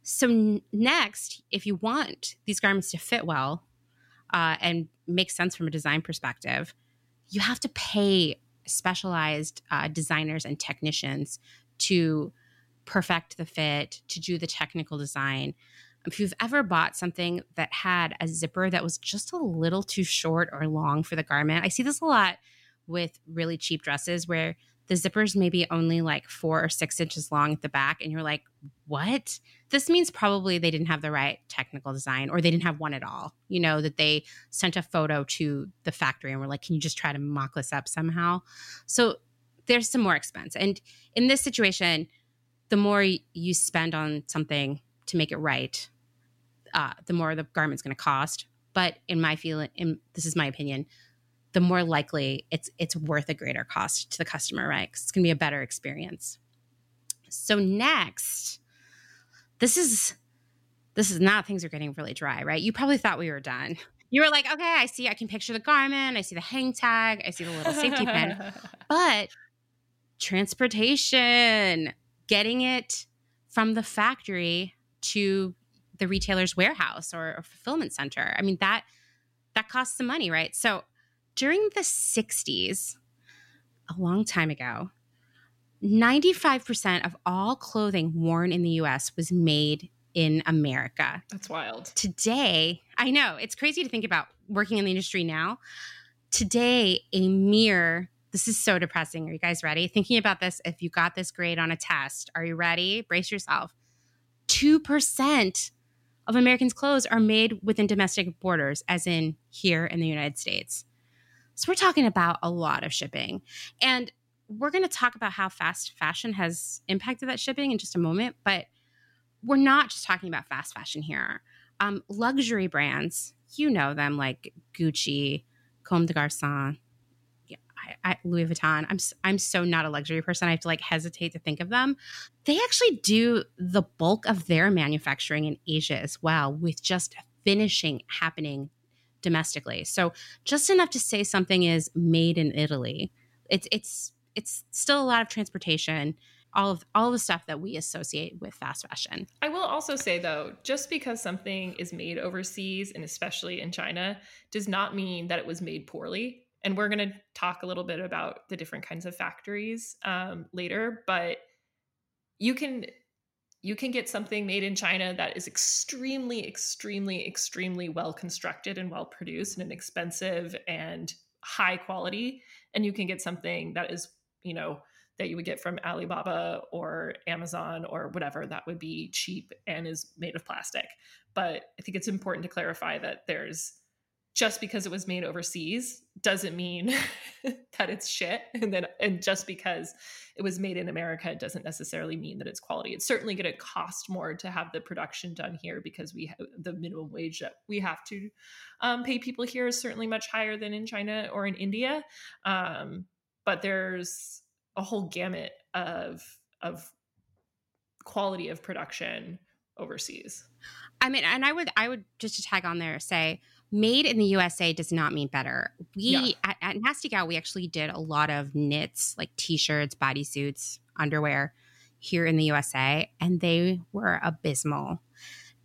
So next, if you want these garments to fit well uh, and make sense from a design perspective, you have to pay specialized uh, designers and technicians to perfect the fit, to do the technical design, if you've ever bought something that had a zipper that was just a little too short or long for the garment, I see this a lot with really cheap dresses where the zippers maybe only like four or six inches long at the back, and you're like, what? This means probably they didn't have the right technical design or they didn't have one at all. You know, that they sent a photo to the factory and were like, can you just try to mock this up somehow? So there's some more expense. And in this situation, the more you spend on something to make it right, uh, the more the garment's going to cost. But in my feeling, in, this is my opinion, the more likely it's it's worth a greater cost to the customer, right? Because it's going to be a better experience. So next, this is this is not things are getting really dry, right? You probably thought we were done. You were like, okay, I see, I can picture the garment, I see the hang tag, I see the little safety pin, but transportation, getting it from the factory to the retailer's warehouse or, or fulfillment center. I mean that that costs some money, right? So during the 60s, a long time ago, 95% of all clothing worn in the US was made in America. That's wild. Today, I know, it's crazy to think about working in the industry now. Today, a mere this is so depressing. Are you guys ready? Thinking about this, if you got this grade on a test, are you ready? Brace yourself. 2% of Americans' clothes are made within domestic borders, as in here in the United States. So we're talking about a lot of shipping. And we're going to talk about how fast fashion has impacted that shipping in just a moment, but we're not just talking about fast fashion here. Um, luxury brands, you know them like Gucci, Comme des Garçons. Louis Vuitton. I'm I'm so not a luxury person. I have to like hesitate to think of them. They actually do the bulk of their manufacturing in Asia as well, with just finishing happening domestically. So just enough to say something is made in Italy. It's it's it's still a lot of transportation all of all of the stuff that we associate with fast fashion. I will also say though, just because something is made overseas and especially in China does not mean that it was made poorly. And we're going to talk a little bit about the different kinds of factories um, later, but you can you can get something made in China that is extremely, extremely, extremely well constructed and well produced and expensive and high quality. And you can get something that is, you know, that you would get from Alibaba or Amazon or whatever that would be cheap and is made of plastic. But I think it's important to clarify that there's just because it was made overseas doesn't mean that it's shit and then and just because it was made in America doesn't necessarily mean that it's quality. It's certainly going to cost more to have the production done here because we have the minimum wage that we have to um, pay people here is certainly much higher than in China or in India. Um, but there's a whole gamut of of quality of production overseas. I mean, and I would I would just to tag on there say made in the USA does not mean better. We yeah. at, at Nasty Gal we actually did a lot of knits like t-shirts, bodysuits, underwear here in the USA, and they were abysmal.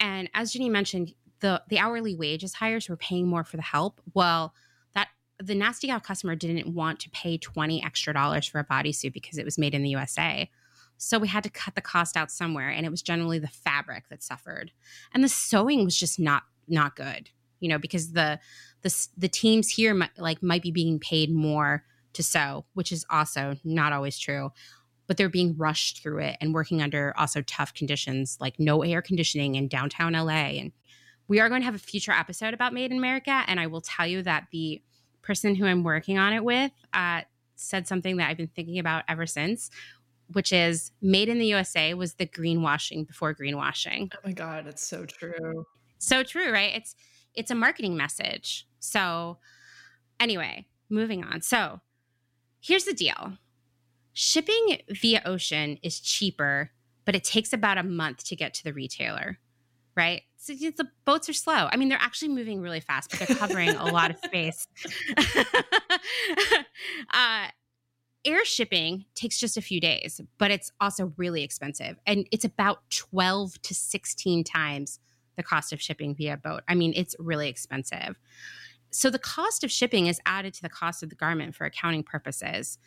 And as Jenny mentioned, the the hourly wage is higher, so we're paying more for the help. Well, that the nasty gal customer didn't want to pay 20 extra dollars for a bodysuit because it was made in the USA. So we had to cut the cost out somewhere and it was generally the fabric that suffered. And the sewing was just not not good. You know, because the the the teams here might, like might be being paid more to sew, which is also not always true. But they're being rushed through it and working under also tough conditions like no air conditioning in downtown LA and we are going to have a future episode about Made in America and I will tell you that the person who I'm working on it with uh, said something that I've been thinking about ever since, which is made in the USA was the greenwashing before greenwashing. Oh my God, it's so true. So true, right? It's it's a marketing message. So anyway, moving on. So here's the deal. Shipping via ocean is cheaper, but it takes about a month to get to the retailer right? So the boats are slow. I mean, they're actually moving really fast, but they're covering a lot of space. uh, air shipping takes just a few days, but it's also really expensive. And it's about 12 to 16 times the cost of shipping via boat. I mean, it's really expensive. So the cost of shipping is added to the cost of the garment for accounting purposes.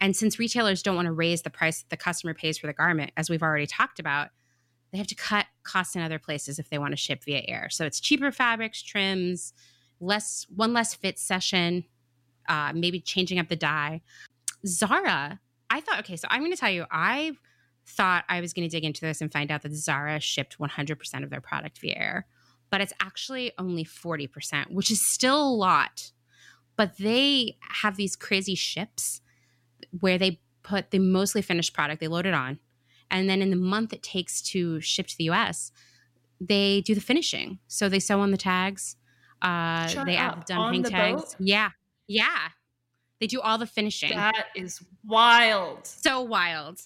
And since retailers don't want to raise the price that the customer pays for the garment, as we've already talked about, they have to cut costs in other places if they want to ship via air. So it's cheaper fabrics, trims, less one less fit session, uh, maybe changing up the dye. Zara, I thought, okay, so I'm going to tell you, I thought I was going to dig into this and find out that Zara shipped 100% of their product via air, but it's actually only 40%, which is still a lot. But they have these crazy ships where they put the mostly finished product, they load it on, and then in the month it takes to ship to the US, they do the finishing. So they sew on the tags. Uh, Shut they up. add the dumping the tags. Boat? Yeah. Yeah. They do all the finishing. That is wild. So wild.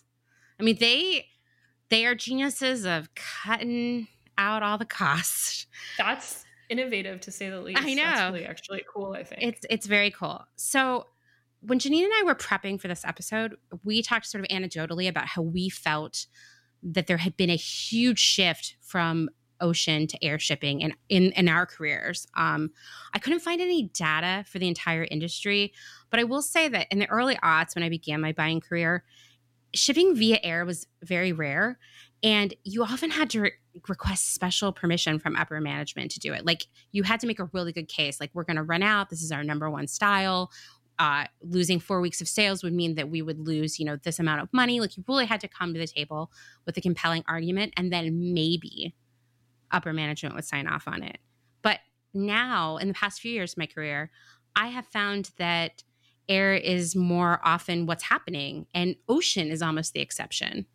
I mean, they they are geniuses of cutting out all the costs. That's innovative to say the least. I know. That's really actually cool, I think. It's it's very cool. So when Janine and I were prepping for this episode, we talked sort of anecdotally about how we felt that there had been a huge shift from ocean to air shipping in, in, in our careers. Um, I couldn't find any data for the entire industry, but I will say that in the early aughts, when I began my buying career, shipping via air was very rare. And you often had to re- request special permission from upper management to do it. Like you had to make a really good case, like, we're going to run out. This is our number one style uh, losing four weeks of sales would mean that we would lose, you know, this amount of money. Like you really had to come to the table with a compelling argument, and then maybe upper management would sign off on it. But now, in the past few years of my career, I have found that air is more often what's happening, and ocean is almost the exception.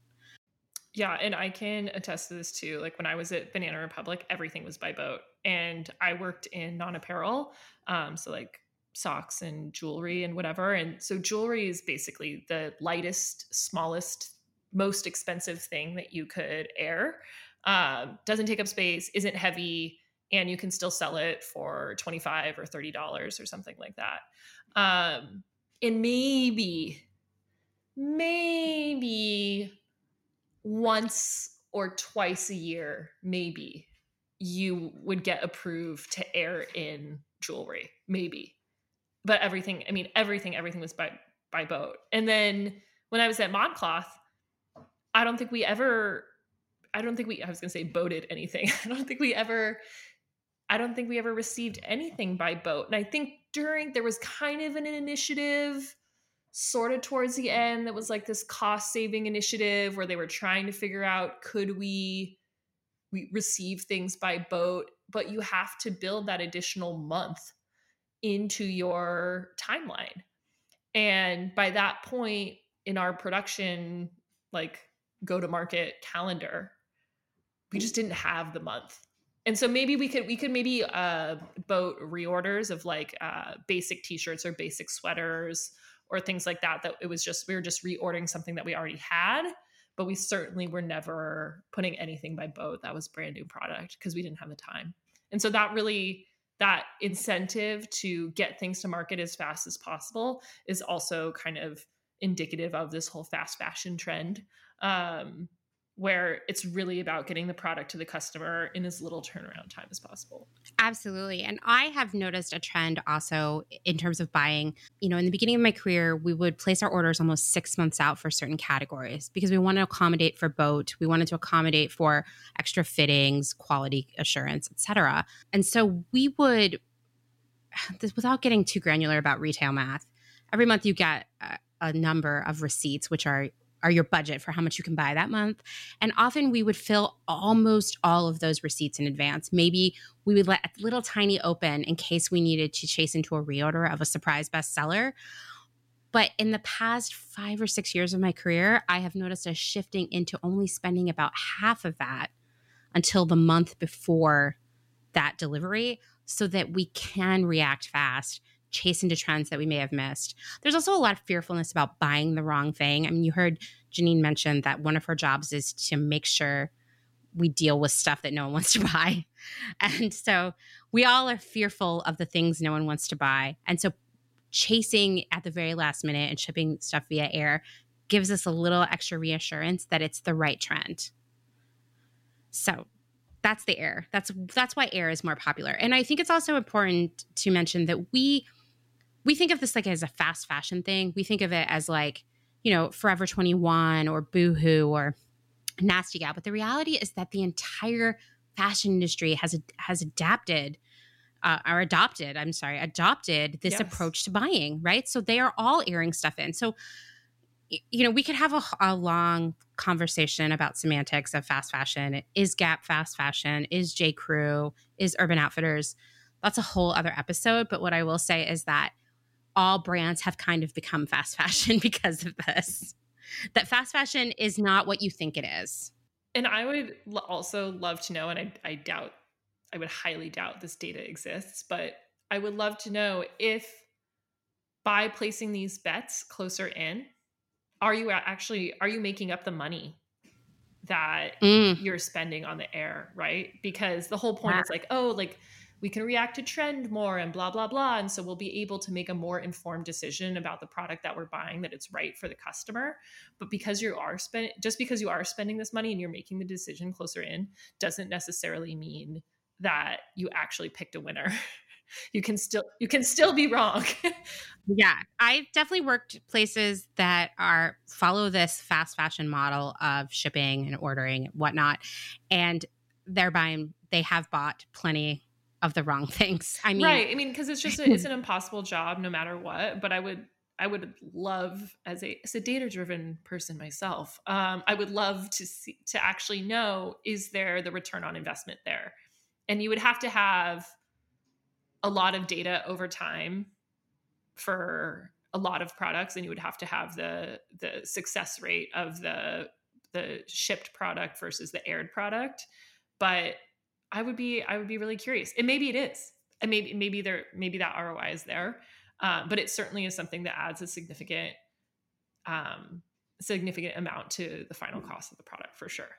Yeah, and I can attest to this too. Like when I was at Banana Republic, everything was by boat, and I worked in non apparel, um, so like socks and jewelry and whatever. And so jewelry is basically the lightest, smallest, most expensive thing that you could air. Um, doesn't take up space, isn't heavy, and you can still sell it for 25 or 30 dollars or something like that. Um, and maybe, maybe once or twice a year, maybe you would get approved to air in jewelry, maybe. But everything, I mean, everything, everything was by by boat. And then when I was at ModCloth, I don't think we ever, I don't think we, I was gonna say boated anything. I don't think we ever, I don't think we ever received anything by boat. And I think during there was kind of an initiative sort of towards the end that was like this cost saving initiative where they were trying to figure out could we we receive things by boat? But you have to build that additional month into your timeline. And by that point in our production like go to market calendar we just didn't have the month and so maybe we could we could maybe uh boat reorders of like uh basic t-shirts or basic sweaters or things like that that it was just we were just reordering something that we already had but we certainly were never putting anything by boat that was brand new product because we didn't have the time. And so that really that incentive to get things to market as fast as possible is also kind of indicative of this whole fast fashion trend. Um, where it's really about getting the product to the customer in as little turnaround time as possible. Absolutely. And I have noticed a trend also in terms of buying. You know, in the beginning of my career, we would place our orders almost six months out for certain categories because we want to accommodate for boat, we wanted to accommodate for extra fittings, quality assurance, etc. And so we would, without getting too granular about retail math, every month you get a, a number of receipts, which are are your budget for how much you can buy that month. And often we would fill almost all of those receipts in advance. Maybe we would let a little tiny open in case we needed to chase into a reorder of a surprise bestseller. But in the past five or six years of my career, I have noticed a shifting into only spending about half of that until the month before that delivery so that we can react fast chase into trends that we may have missed. There's also a lot of fearfulness about buying the wrong thing. I mean, you heard Janine mention that one of her jobs is to make sure we deal with stuff that no one wants to buy. And so we all are fearful of the things no one wants to buy. And so chasing at the very last minute and shipping stuff via air gives us a little extra reassurance that it's the right trend. So that's the air. That's that's why air is more popular. And I think it's also important to mention that we we think of this like as a fast fashion thing. We think of it as like, you know, Forever 21 or Boohoo or Nasty Gal. But the reality is that the entire fashion industry has has adapted uh, or adopted, I'm sorry, adopted this yes. approach to buying, right? So they are all airing stuff in. So, you know, we could have a, a, long conversation about semantics of fast fashion. Is Gap fast fashion? Is J. Crew? Is Urban Outfitters? That's a whole other episode. But what I will say is that all brands have kind of become fast fashion because of this. That fast fashion is not what you think it is. And I would also love to know, and I, I doubt, I would highly doubt this data exists, but I would love to know if by placing these bets closer in, are you actually are you making up the money that mm. you're spending on the air, right? Because the whole point yeah. is like, oh, like we can react to trend more and blah blah blah. And so we'll be able to make a more informed decision about the product that we're buying that it's right for the customer. But because you are spending just because you are spending this money and you're making the decision closer in doesn't necessarily mean that you actually picked a winner. You can still you can still be wrong. Yeah i've definitely worked places that are follow this fast fashion model of shipping and ordering and whatnot. And they're buying they have bought plenty of the wrong things. I mean, right. I mean, because it's just a, it's an impossible job no matter what. But I would I would love as a as a data driven person myself, um, I would love to see to actually know is there the return on investment there, and you would have to have a lot of data over time for a lot of products, and you would have to have the the success rate of the the shipped product versus the aired product, but I would be I would be really curious. And maybe it is. And maybe maybe there maybe that ROI is there. Uh, but it certainly is something that adds a significant um, significant amount to the final cost of the product for sure.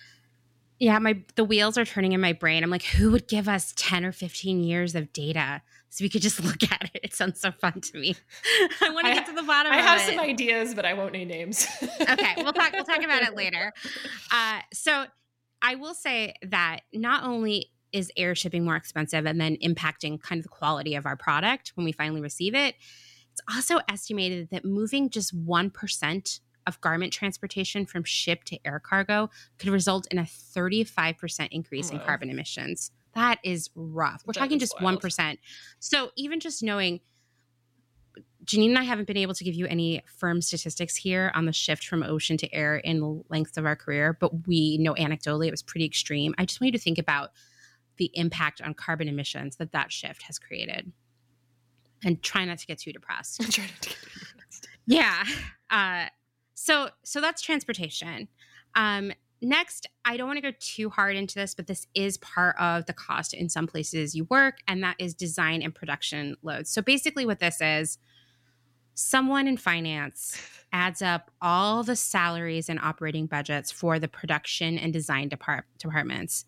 Yeah, my the wheels are turning in my brain. I'm like, who would give us 10 or 15 years of data so we could just look at it? It sounds so fun to me. I want to get to the bottom of it. I have it. some ideas, but I won't name names. okay, we'll talk we'll talk about it later. Uh, so I will say that not only is air shipping more expensive and then impacting kind of the quality of our product when we finally receive it, it's also estimated that moving just 1% of garment transportation from ship to air cargo could result in a 35% increase in carbon emissions. That is rough. We're that talking just wild. 1%. So even just knowing Janine and I haven't been able to give you any firm statistics here on the shift from ocean to air in the length of our career, but we know anecdotally it was pretty extreme. I just want you to think about the impact on carbon emissions that that shift has created and try not to get too depressed. yeah. Uh, so so that's transportation. Um, next, I don't want to go too hard into this, but this is part of the cost in some places you work, and that is design and production loads. So basically, what this is, someone in finance adds up all the salaries and operating budgets for the production and design depart- departments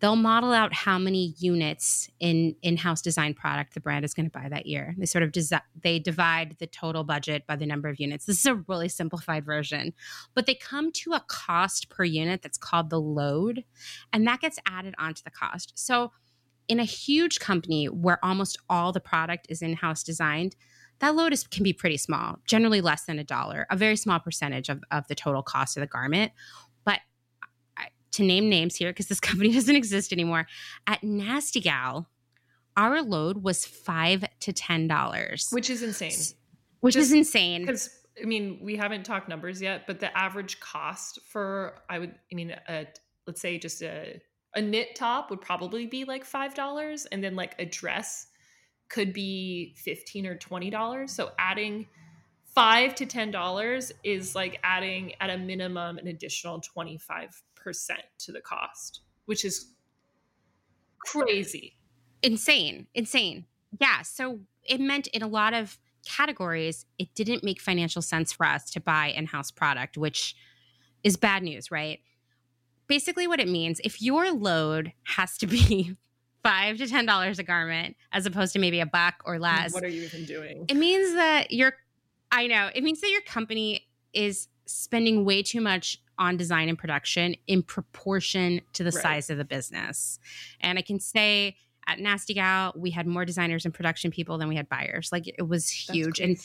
they'll model out how many units in in-house design product the brand is going to buy that year. They sort of desi- they divide the total budget by the number of units. This is a really simplified version but they come to a cost per unit that's called the load and that gets added onto the cost. So in a huge company where almost all the product is in-house designed that load is, can be pretty small generally less than a dollar a very small percentage of, of the total cost of the garment to name names here because this company doesn't exist anymore. At Nasty Gal, our load was five to ten dollars, which is insane. Which Just is insane because I mean we haven't talked numbers yet, but the average cost for I would I mean a, let's say just a a knit top would probably be like five dollars, and then like a dress could be fifteen or twenty dollars. So adding five to ten dollars is like adding at a minimum an additional twenty five to the cost, which is crazy. Insane. Insane. Yeah. So it meant in a lot of categories, it didn't make financial sense for us to buy in house product, which is bad news, right? Basically, what it means if your load has to be five to ten dollars a garment as opposed to maybe a buck or less. What are you even doing? It means that your I know, it means that your company is spending way too much on design and production in proportion to the right. size of the business. And I can say at Nasty Gal, we had more designers and production people than we had buyers. Like it was huge. And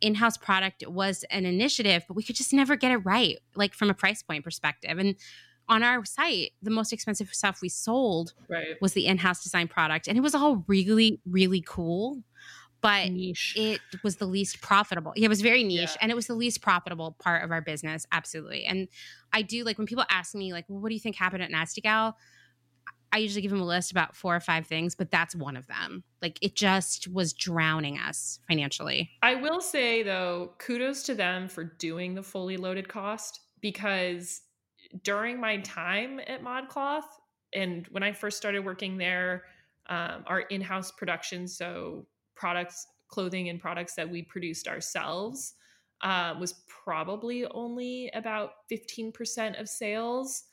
in-house product was an initiative, but we could just never get it right, like from a price point perspective. And on our site, the most expensive stuff we sold right. was the in-house design product. And it was all really, really cool but niche. it was the least profitable. It was very niche yeah. and it was the least profitable part of our business. Absolutely. And I do like when people ask me, like, well, what do you think happened at Nasty Gal? I usually give them a list about four or five things, but that's one of them. Like it just was drowning us financially. I will say though, kudos to them for doing the fully loaded cost because during my time at ModCloth and when I first started working there, um, our in-house production, so products, clothing and products that we produced ourselves uh, was probably only about 15% of sales.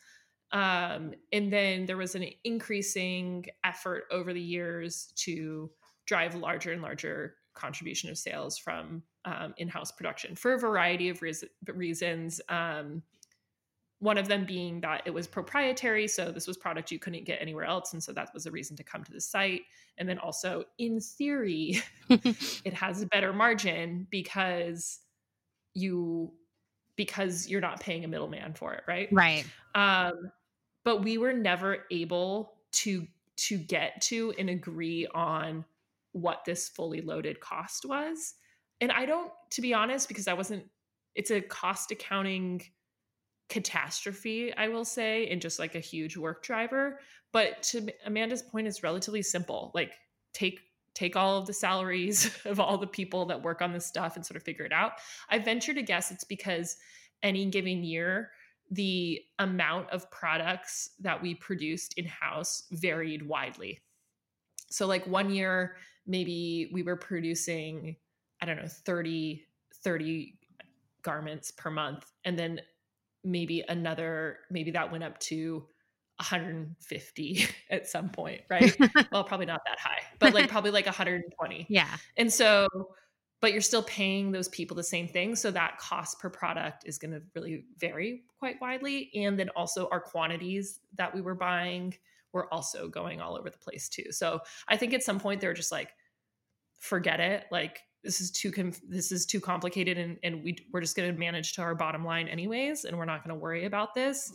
Um, and then there was an increasing effort over the years to drive larger and larger contribution of sales from um, in-house production for a variety of reasons. Um, one of them being that it was proprietary so this was product you couldn't get anywhere else and so that was a reason to come to the site. And then also in theory it has a better margin because you because you're not paying a middleman for it right? Right. Um but we were never able to to get to and agree on what this fully loaded cost was. And i don't to be honest because i wasn't it's a cost accounting catastrophe, I will say, and just like a huge work driver. But to Amanda's point, it's relatively simple. Like take take all of the salaries of all the people that work on this stuff and sort of figure it out. I venture to guess it's because any given year the amount of products that we produced in house varied widely. So like one year maybe we were producing i don't know 30 30 garments per month and then maybe another maybe that went up to 150 at some point right? Well probably not that high but like probably like 120 yeah. And so but you're still paying those people the same thing so that cost per product is going to really vary quite widely and then also our quantities that we were buying were also going all over the place too. So i think at some point they're just like forget it like this is too com- this is too complicated and, and we, we're just going to manage to our bottom line anyways and we're not going to worry about this.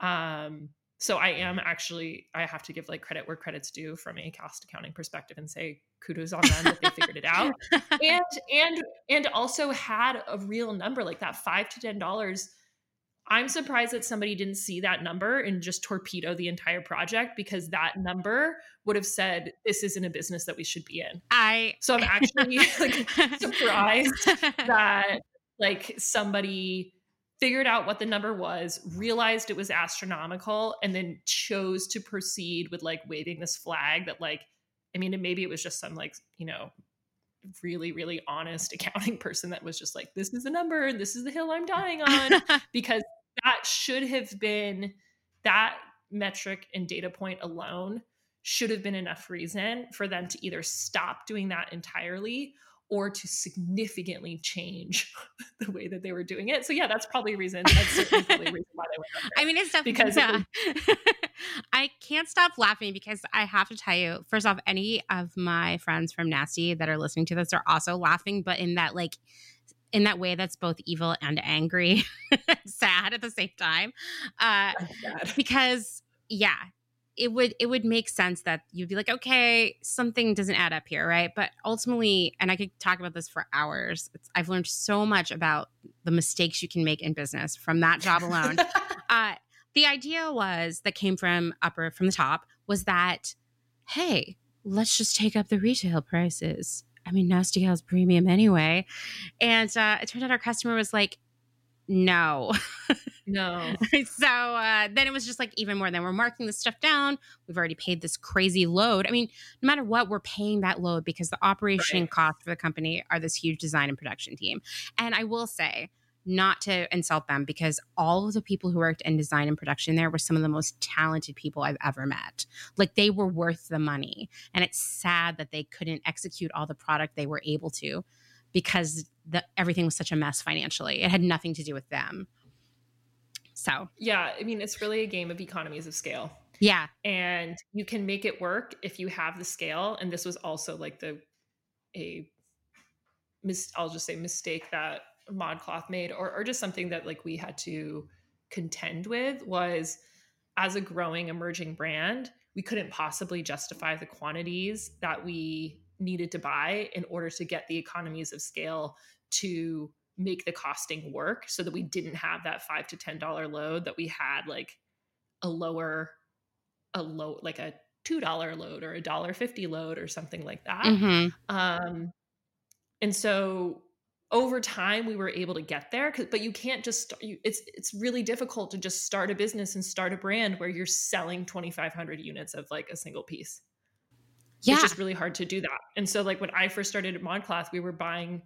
Um, so i am actually i have to give like credit where credit's due from a cost accounting perspective and say kudos on them that they figured it out. And and and also had a real number like that five to ten dollars I'm surprised that somebody didn't see that number and just torpedo the entire project because that number would have said this isn't a business that we should be in. I so I'm actually like surprised that like somebody figured out what the number was, realized it was astronomical, and then chose to proceed with like waving this flag that like I mean, maybe it was just some like, you know, really really honest accounting person that was just like this is the number and this is the hill i'm dying on because that should have been that metric and data point alone should have been enough reason for them to either stop doing that entirely or to significantly change the way that they were doing it. So yeah, that's probably a reason. That's certainly probably a reason why they went. I mean, it's definitely because yeah. it I can't stop laughing because I have to tell you, first off, any of my friends from Nasty that are listening to this are also laughing, but in that like in that way that's both evil and angry sad at the same time uh, because yeah it would it would make sense that you'd be like okay something doesn't add up here right? But ultimately and i could talk about this for hours i've learned so much about the mistakes you can make in business from that job alone. Uh, the idea was that came from upper from the top was that hey let's just take up the retail prices I mean, Nasty Gal's premium anyway. And uh, it turned out our customer was like, no. No. so uh, then it was just like even more. Then we're marking this stuff down. We've already paid this crazy load. I mean, no matter what, we're paying that load because the operation right. cost for the company are this huge design and production team. And I will say, not to insult them because all of the people who worked in design and production there were some of the most talented people I've ever met. Like they were worth the money. And it's sad that they couldn't execute all the product they were able to because the, everything was such a mess financially. It had nothing to do with them. So, yeah, I mean, it's really a game of economies of scale. Yeah. And you can make it work if you have the scale. And this was also like the, a, mis- I'll just say mistake that ModCloth made or, or just something that like we had to contend with was as a growing emerging brand we couldn't possibly justify the quantities that we needed to buy in order to get the economies of scale to make the costing work so that we didn't have that five to ten dollar load that we had like a lower a low like a two dollar load or a dollar fifty load or something like that mm-hmm. um and so over time we were able to get there but you can't just start, you, it's it's really difficult to just start a business and start a brand where you're selling 2500 units of like a single piece. Yeah. it's just really hard to do that. And so like when i first started at modcloth we were buying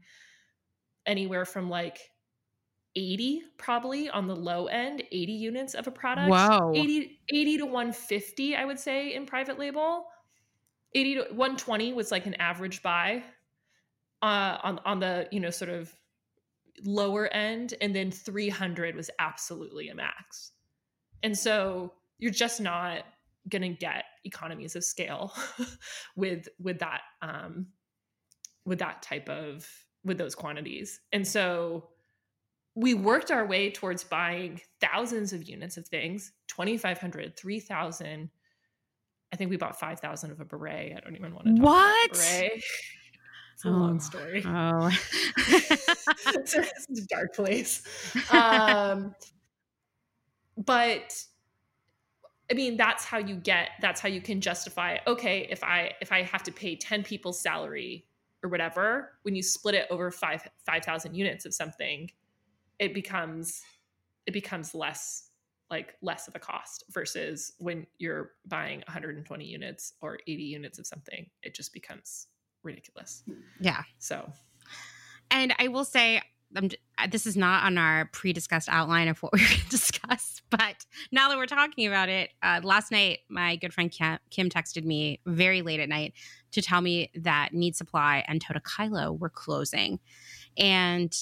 anywhere from like 80 probably on the low end 80 units of a product. Wow. 80 80 to 150 i would say in private label. 80 to 120 was like an average buy uh, on on the you know sort of lower end, and then 300 was absolutely a max. And so you're just not going to get economies of scale with with that um, with that type of with those quantities. And so we worked our way towards buying thousands of units of things 2500 3000 i think we bought 5000 of a beret i don't even want to talk what about beret it's a oh, long story. Oh, it's, a, it's, a, dark place. Um, but I mean, that's how you get. That's how you can justify. Okay, if I if I have to pay ten people's salary or whatever, when you split it over five five thousand units of something, it becomes it becomes less like less of a cost versus when you're buying 120 units or 80 units of something it just becomes ridiculous. Yeah. So, and I will say, I'm, uh, this is not on our pre-discussed outline of what we're going to discuss, but now that we're talking about it, uh, last night my good friend Kim texted me very late at night to tell me that Need Supply and Tota Kylo were closing, and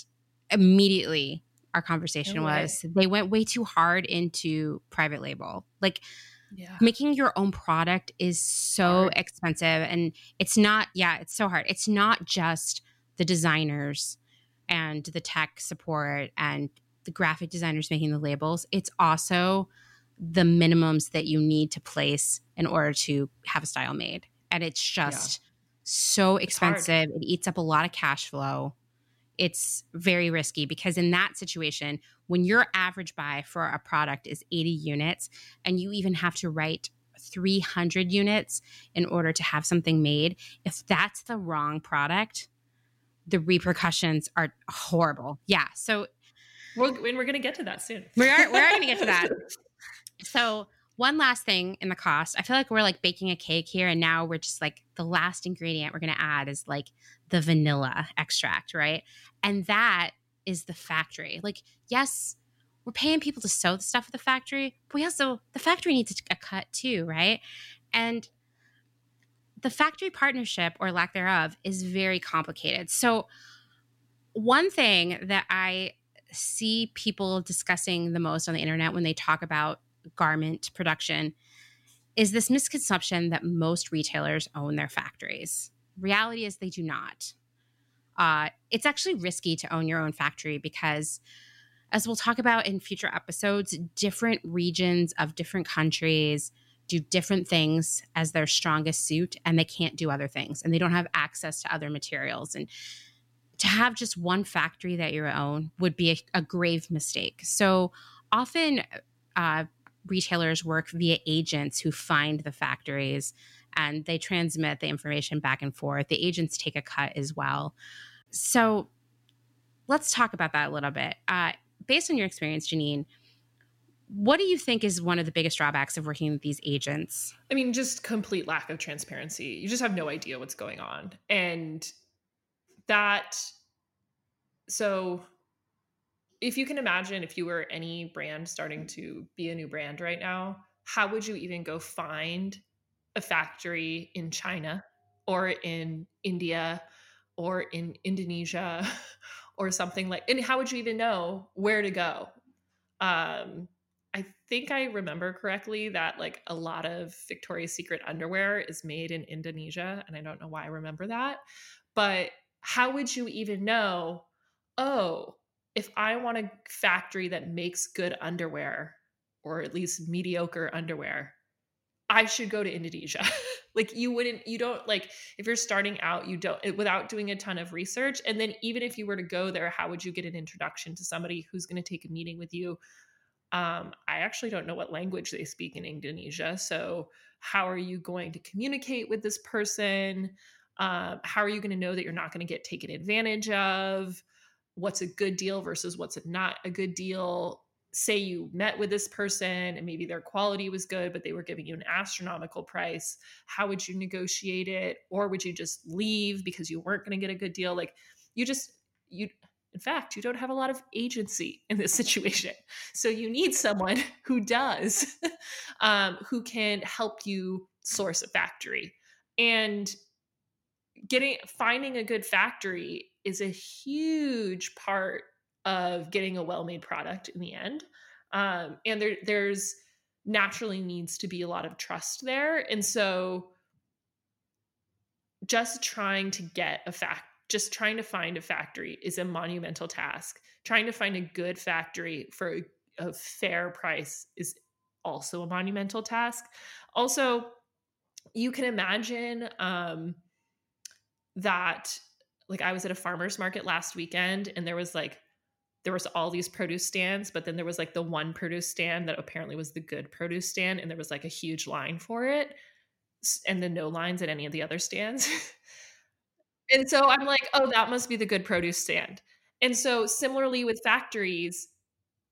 immediately our conversation no was they went way too hard into private label, like. Yeah. Making your own product is so hard. expensive and it's not yeah, it's so hard. It's not just the designers and the tech support and the graphic designers making the labels, it's also the minimums that you need to place in order to have a style made. And it's just yeah. so expensive. It eats up a lot of cash flow. It's very risky because in that situation, when your average buy for a product is 80 units and you even have to write 300 units in order to have something made, if that's the wrong product, the repercussions are horrible. Yeah. So we're, we're going to get to that soon. We are, we are going to get to that. So one last thing in the cost. I feel like we're like baking a cake here and now we're just like the last ingredient we're going to add is like the vanilla extract, right? And that is the factory. Like yes, we're paying people to sew the stuff at the factory, but we also the factory needs a cut too, right? And the factory partnership or lack thereof is very complicated. So, one thing that I see people discussing the most on the internet when they talk about garment production is this misconception that most retailers own their factories. Reality is they do not. Uh, it's actually risky to own your own factory because, as we'll talk about in future episodes, different regions of different countries do different things as their strongest suit and they can't do other things and they don't have access to other materials and to have just one factory that you own would be a, a grave mistake so often uh, retailers work via agents who find the factories and they transmit the information back and forth the agents take a cut as well so let's talk about that a little bit uh, based on your experience janine what do you think is one of the biggest drawbacks of working with these agents? I mean, just complete lack of transparency. You just have no idea what's going on. And that, so if you can imagine if you were any brand starting to be a new brand right now, how would you even go find a factory in China or in India or in Indonesia or something like and how would you even know where to go? Um, I think I remember correctly that like a lot of Victoria's Secret underwear is made in Indonesia. And I don't know why I remember that. But how would you even know, oh, if I want a factory that makes good underwear or at least mediocre underwear, I should go to Indonesia. like you wouldn't, you don't like, if you're starting out, you don't, without doing a ton of research. And then even if you were to go there, how would you get an introduction to somebody who's going to take a meeting with you? Um, I actually don't know what language they speak in Indonesia. So, how are you going to communicate with this person? Uh, how are you going to know that you're not going to get taken advantage of? What's a good deal versus what's not a good deal? Say you met with this person and maybe their quality was good, but they were giving you an astronomical price. How would you negotiate it? Or would you just leave because you weren't going to get a good deal? Like, you just, you, in fact, you don't have a lot of agency in this situation. So you need someone who does, um, who can help you source a factory. And getting finding a good factory is a huge part of getting a well-made product in the end. Um, and there, there's naturally needs to be a lot of trust there. And so just trying to get a fact just trying to find a factory is a monumental task. Trying to find a good factory for a, a fair price is also a monumental task. Also, you can imagine um, that, like, I was at a farmer's market last weekend and there was like, there was all these produce stands, but then there was like the one produce stand that apparently was the good produce stand, and there was like a huge line for it, and then no lines at any of the other stands. And so I'm like, oh, that must be the good produce stand. And so similarly with factories,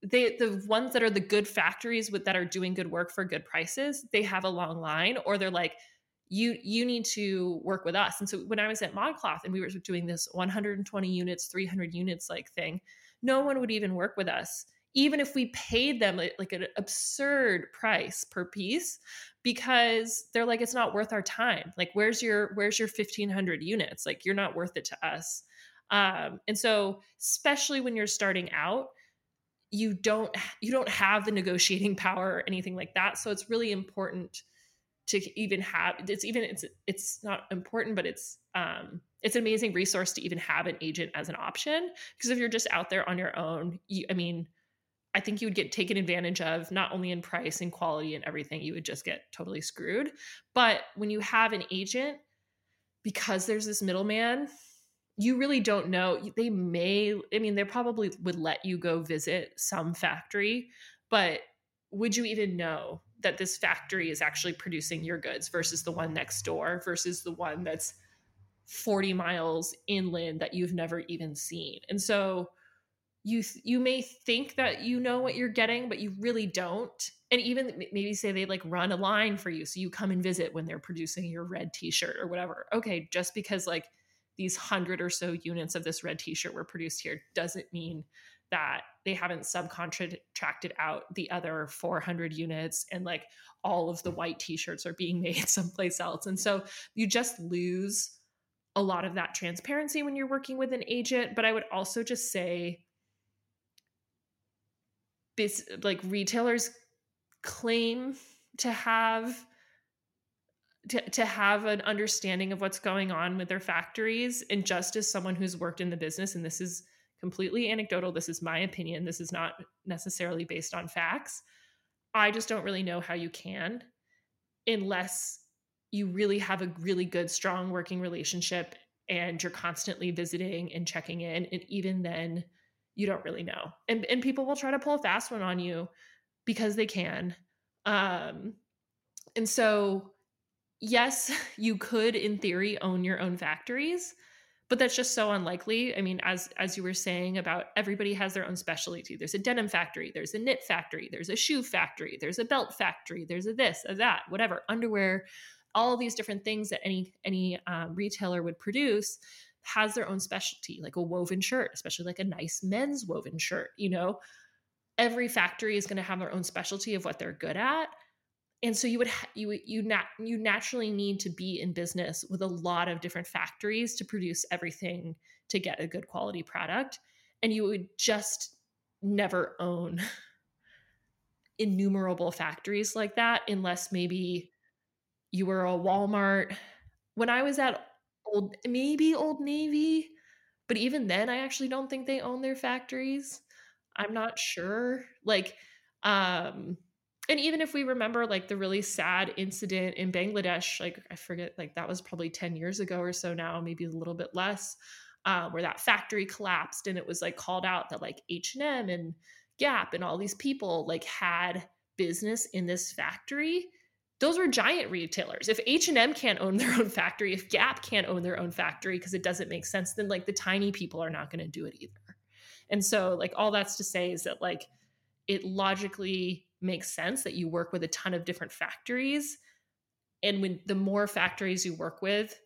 they the ones that are the good factories with that are doing good work for good prices, they have a long line or they're like you you need to work with us. And so when i was at modcloth and we were doing this 120 units 300 units like thing no one would even work with us even if we paid them like, an absurd price per piece because they're like it's not worth our time. Like where's your where's your 1500 units? Like you're not worth it to us. Um, and so especially when you're starting out you don't you don't have the negotiating power or anything like that. So it's really important to even have it's even it's it's not important but it's um it's an amazing resource to even have an agent as an option because if you're just out there on your own you, i mean i think you would get taken advantage of not only in price and quality and everything you would just get totally screwed. But when you have an agent because there's this middleman you really don't know. They may i mean they probably would let you go visit some factory but would you even know that this factory is actually producing your goods versus the one next door versus the one that's 40 miles inland that you've never even seen. And so you you may think that you know what you're getting but you really don't and even maybe say they like run a line for you so you come and visit when they're producing your red t-shirt or whatever okay just because like these 100 or so units of this red t-shirt were produced here doesn't mean that they haven't subcontracted out the other 400 units and like all of the white t-shirts are being made someplace else. And so you just lose a lot of that transparency when you're working with an agent. But i would also just say this like retailers claim to have to, to have an understanding of what's going on with their factories. And just as someone who's worked in the business and this is completely anecdotal. This is my opinion. This is not necessarily based on facts. I just don't really know how you can unless you really have a really good, strong working relationship and you're constantly visiting and checking in. And even then, you don't really know. And, and people will try to pull a fast one on you because they can. Um, and so, yes, you could, in theory, own your own factories but that's just so unlikely. I mean as as you were saying about everybody has their own specialty. There's a denim factory there's a knit factory there's a shoe factory there's a belt factory there's a this a that whatever underwear all these different things that any any um, retailer would produce has their own specialty like a woven shirt especially like a nice men's woven shirt you know? Every factory is going to have their own specialty of what they're good at and so you would ha- you you nat- you naturally need to be in business with a lot of different factories to produce everything to get a good quality product. And you would just never own innumerable factories like that unless maybe you were a Walmart. When I was at old maybe Old Navy but even then I actually don't think they own their factories. I'm not sure. Like um and even if we remember like the really sad incident in Bangladesh, like I forget, like that was probably 10 years ago or so now, maybe a little bit less, uh, where that factory collapsed and it was like called out that like H&M and Gap and all these people like had business in this factory. Those were giant retailers. If H&M can't own their own factory, if Gap can't own their own factory because it doesn't make sense, then like the tiny people are not going to do it either. And so like all that's to say is that like it logically makes sense that you work with a ton of different factories. And when the more factories you work with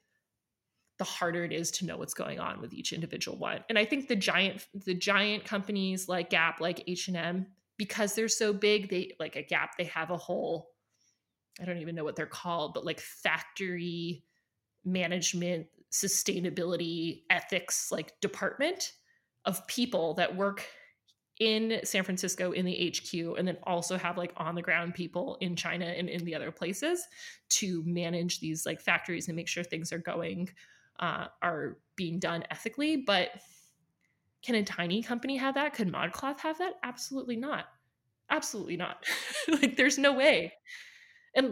the harder it is to know what's going on with each individual one. And i think the giant the giant companies like gap like h&m because they're so big they like a gap they have a whole i don't even know what they're called but like factory management sustainability ethics like department of people that work in San Francisco in the HQ and then also have like on the ground people in China and in the other places to manage these like factories and make sure things are going uh, are being done ethically. But can a tiny company have that? Could modcloth have that? Absolutely not. Absolutely not. Like there's no way. And,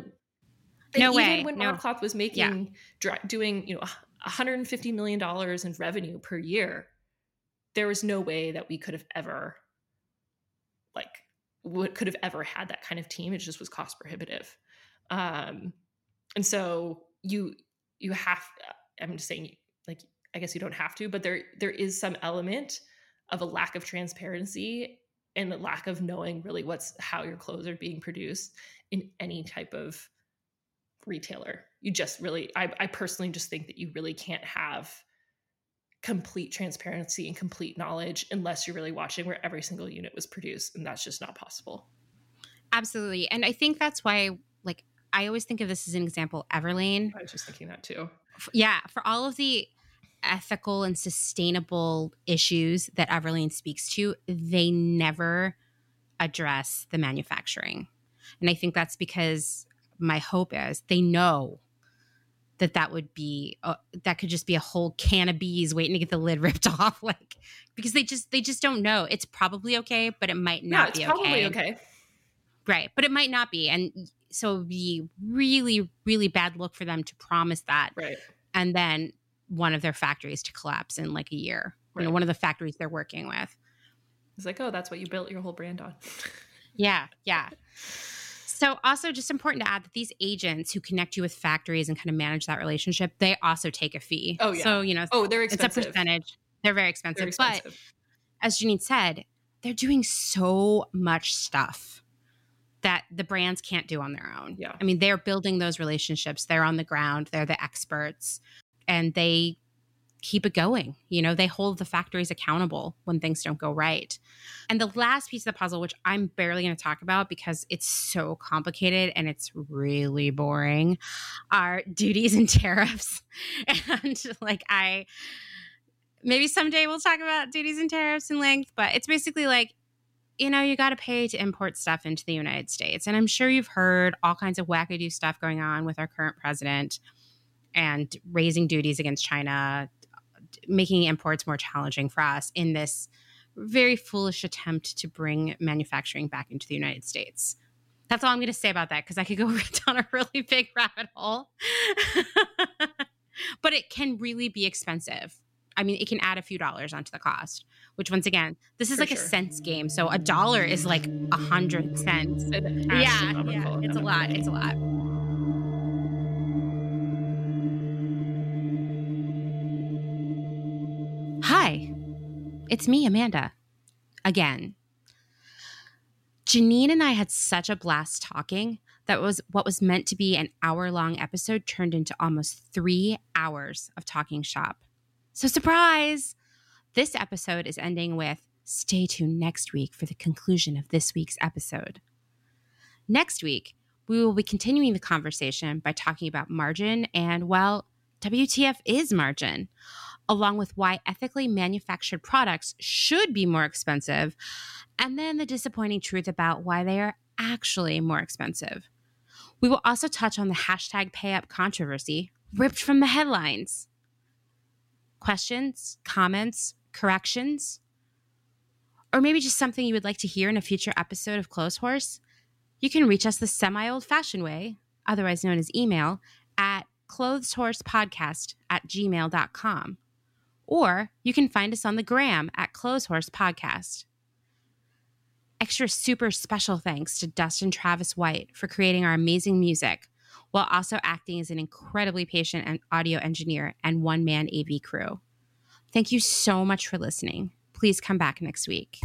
and no even way. when no. modcloth was making yeah. doing you know 150 million dollars in revenue per year there was no way that we could have ever like what could have ever had that kind of team. It just was cost prohibitive. Um, and so you you have I'm just saying like I guess you don't have to, but there there is some element of a lack of transparency and a lack of knowing really what's how your clothes are being produced in any type of retailer. You just really, I, I personally just think that you really can't have complete transparency and complete knowledge unless you're really watching where every single unit was produced. And that's just not possible. Absolutely. And I think that's why, like, I always think of this as an example Everlane. I was just thinking that too. Yeah. For all of the ethical and sustainable issues that Everlane speaks to, they never address the manufacturing. And I think that's because my hope is they know that that would be uh, that could just be a whole can of bees waiting to get the lid ripped off like because they just they just don't know. It's probably okay but it might not it's be probably okay. right but it might not be and so it'd be really really bad look for them to promise that. Right. And then one of their factories to collapse in like a year. Right. you know one of the factories they're working with. It's like oh that's what you built your whole brand on. Yeah yeah so, also just important to add that these agents who connect you with factories and kind of manage that relationship, they also take a fee. Oh, yeah. So, you know, oh, they're expensive. It's a percentage. They're very expensive. They're expensive. But as Janine said, they're doing so much stuff that the brands can't do on their own. Yeah. I mean, they're building those relationships. They're on the ground. They're the experts, and they keep it going. You know, they hold the factories accountable when things don't go right. And the last piece of the puzzle, which I'm barely going to talk about because it's so complicated and it's really boring, are duties and tariffs. and like, I maybe someday we'll talk about duties and tariffs in length, but it's basically like, you know, you got to pay to import stuff into the United States. And I'm sure you've heard all kinds of wackadoo stuff going on with our current president and raising duties against China, making imports more challenging for us in this very foolish attempt to bring manufacturing back into the United States. That's all I'm going to say about that because I could go down a really big rabbit hole. but it can really be expensive. I mean, it can add a few dollars onto the cost, which once again, this is For like sure. a cents game. So a dollar is like a hundred cents. yeah, yeah, it's a lot. It's a lot. It's me, Amanda. Again. Janine and I had such a blast talking that was what was meant to be an hour long episode turned into almost three hours of talking shop. So, surprise! This episode is ending with stay tuned next week for the conclusion of this week's episode. Next week, we will be continuing the conversation by talking about margin and, well, WTF is margin along with why ethically manufactured products should be more expensive, and then the disappointing truth about why they are actually more expensive. We will also touch on the hashtag payup controversy ripped from the headlines. Questions, comments, corrections? Or maybe just something you would like to hear in a future episode of Clotheshorse? You can reach us the semi old fashioned way, otherwise known as email, at clotheshorsepodcast at gmail.com or you can find us on the gram at Clotheshorse Podcast. Extra super special thanks to Dustin Travis White for creating our amazing music while also acting as an incredibly patient and audio engineer and one man AV crew. Thank you so much for listening. Please come back next week.